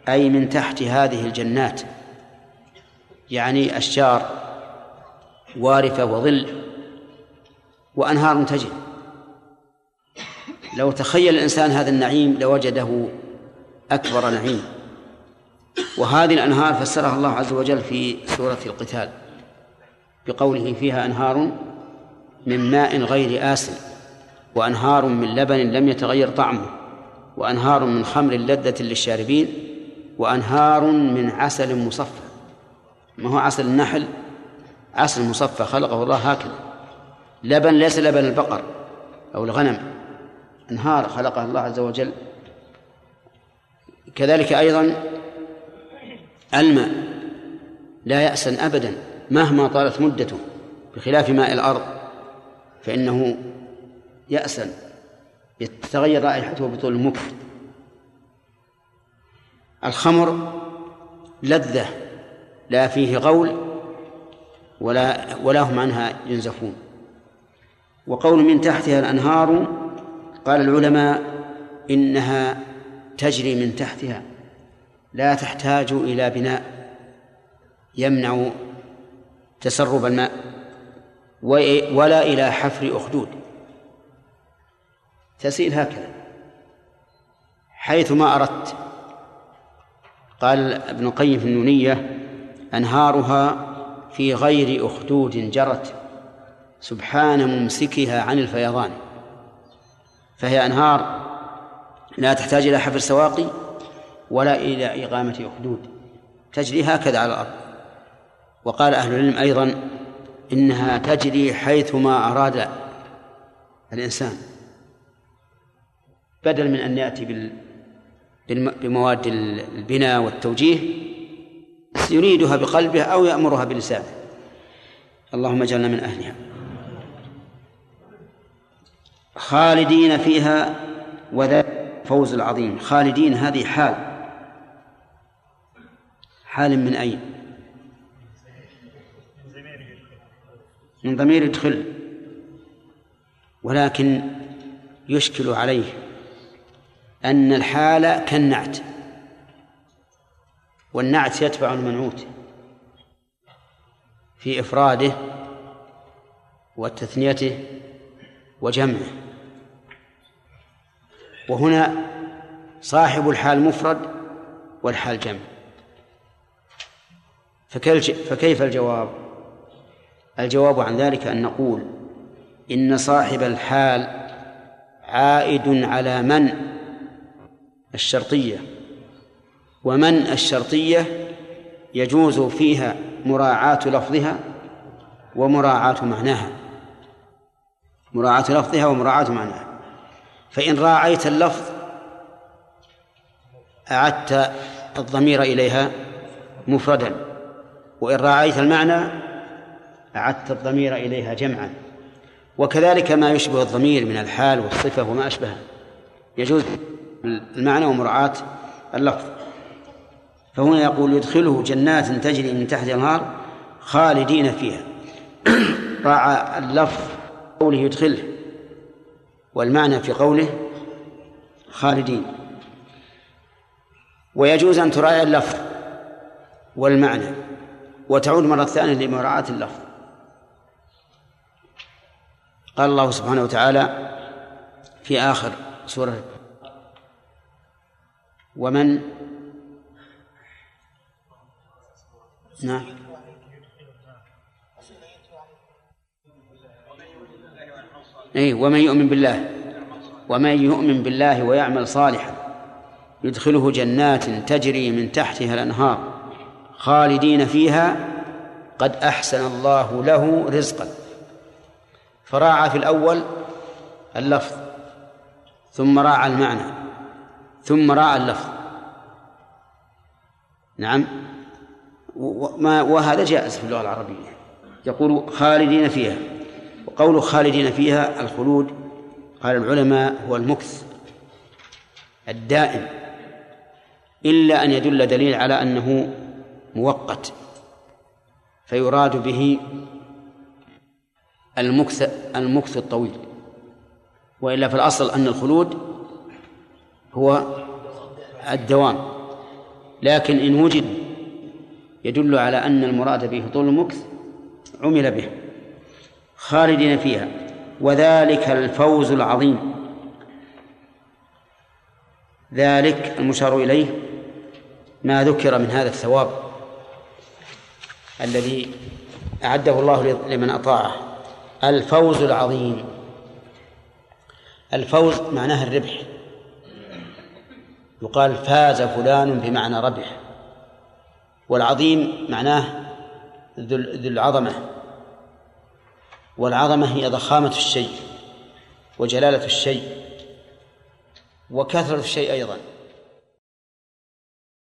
أي من تحت هذه الجنات يعني أشجار وارفة وظل وأنهار تجري. لو تخيل الإنسان هذا النعيم لوجده أكبر نعيم. وهذه الأنهار فسرها الله عز وجل في سورة القتال بقوله فيها أنهار من ماء غير آسن. وأنهار من لبن لم يتغير طعمه وأنهار من خمر لذة للشاربين وأنهار من عسل مصفى. ما هو عسل النحل؟ عسل مصفى خلقه الله هكذا. لبن ليس لبن البقر أو الغنم أنهار خلقها الله عز وجل. كذلك أيضا الماء لا يأسن أبدا مهما طالت مدته بخلاف ماء الأرض فإنه يأسن يتغير رائحته بطول المكث الخمر لذة لا فيه غول ولا ولا هم عنها ينزفون. وقول من تحتها الأنهار قال العلماء إنها تجري من تحتها لا تحتاج إلى بناء يمنع تسرب الماء ولا إلى حفر أخدود. تسيل هكذا. حيث ما أردت. قال ابن القيم في النونية أنهارها في غير أخدود جرت سبحان ممسكها عن الفيضان. فهي أنهار لا تحتاج إلى حفر سواقي ولا إلى إقامة أخدود. تجري هكذا على الأرض. وقال أهل العلم أيضا إنها تجري حيثما أراد الإنسان. بدل من أن يأتي بمواد البناء والتوجيه يريدها بقلبه أو يأمرها بلسانه. اللهم اجعلنا من أهلها. خالدين فيها وذا فوز العظيم. خالدين هذه حال. حال من أين؟ من ضمير ادخل ولكن يشكل عليه أن الحال كالنعت. والنعت يتبع المنعوت في إفراده وتثنيته وجمعه. وهنا صاحب الحال مفرد والحال جمع. فكيف الجواب؟ الجواب عن ذلك أن نقول إن صاحب الحال عائد على من؟ الشرطية. ومن الشرطية يجوز فيها مراعاة لفظها ومراعاة معناها. مراعاة لفظها ومراعاة معناها. فإن راعيت اللفظ أعدت الضمير إليها مفردا. وإن راعيت المعنى أعدت الضمير إليها جمعا. وكذلك ما يشبه الضمير من الحال والصفة وما أشبهه يجوز. المعنى ومراعاة اللفظ. فهنا يقول يدخله جنات تجري من تحت الأنهار خالدين فيها. راعى اللفظ قوله يدخله والمعنى في قوله خالدين. ويجوز أن تراعي اللفظ والمعنى وتعود مرة ثانية لمراعاة اللفظ. قال الله سبحانه وتعالى في آخر سورة ومن؟ نعم. أي ومن يؤمن بالله. ومن يؤمن بالله ويعمل صالحا يدخله جنات تجري من تحتها الأنهار خالدين فيها. قد أحسن الله له رزقا. فراعى في الأول اللفظ ثم راعى المعنى. ثم راعى اللفظ. نعم. وما وهذا جائز في اللغة العربية. يقول خالدين فيها. وقول خالدين فيها الخلود قال العلماء هو المكث الدائم. إلا أن يدل دليل على أنه مؤقت. فيراد به المكث المكث الطويل. وإلا في الأصل أن الخلود هو الدوام. لكن إن وجد يدل على أن المراد به طول المكث عمل به خالدين فيها وذلك الفوز العظيم. ذلك المشار إليه ما ذكر من هذا الثواب الذي أعده الله لمن أطاعه. الفوز العظيم. الفوز معناه الربح. يقال فاز فلان بمعنى ربح. والعظيم معناه ذو العظمة والعظمة هي ضخامة الشيء وجلالة الشيء وكثرة الشيء أيضا.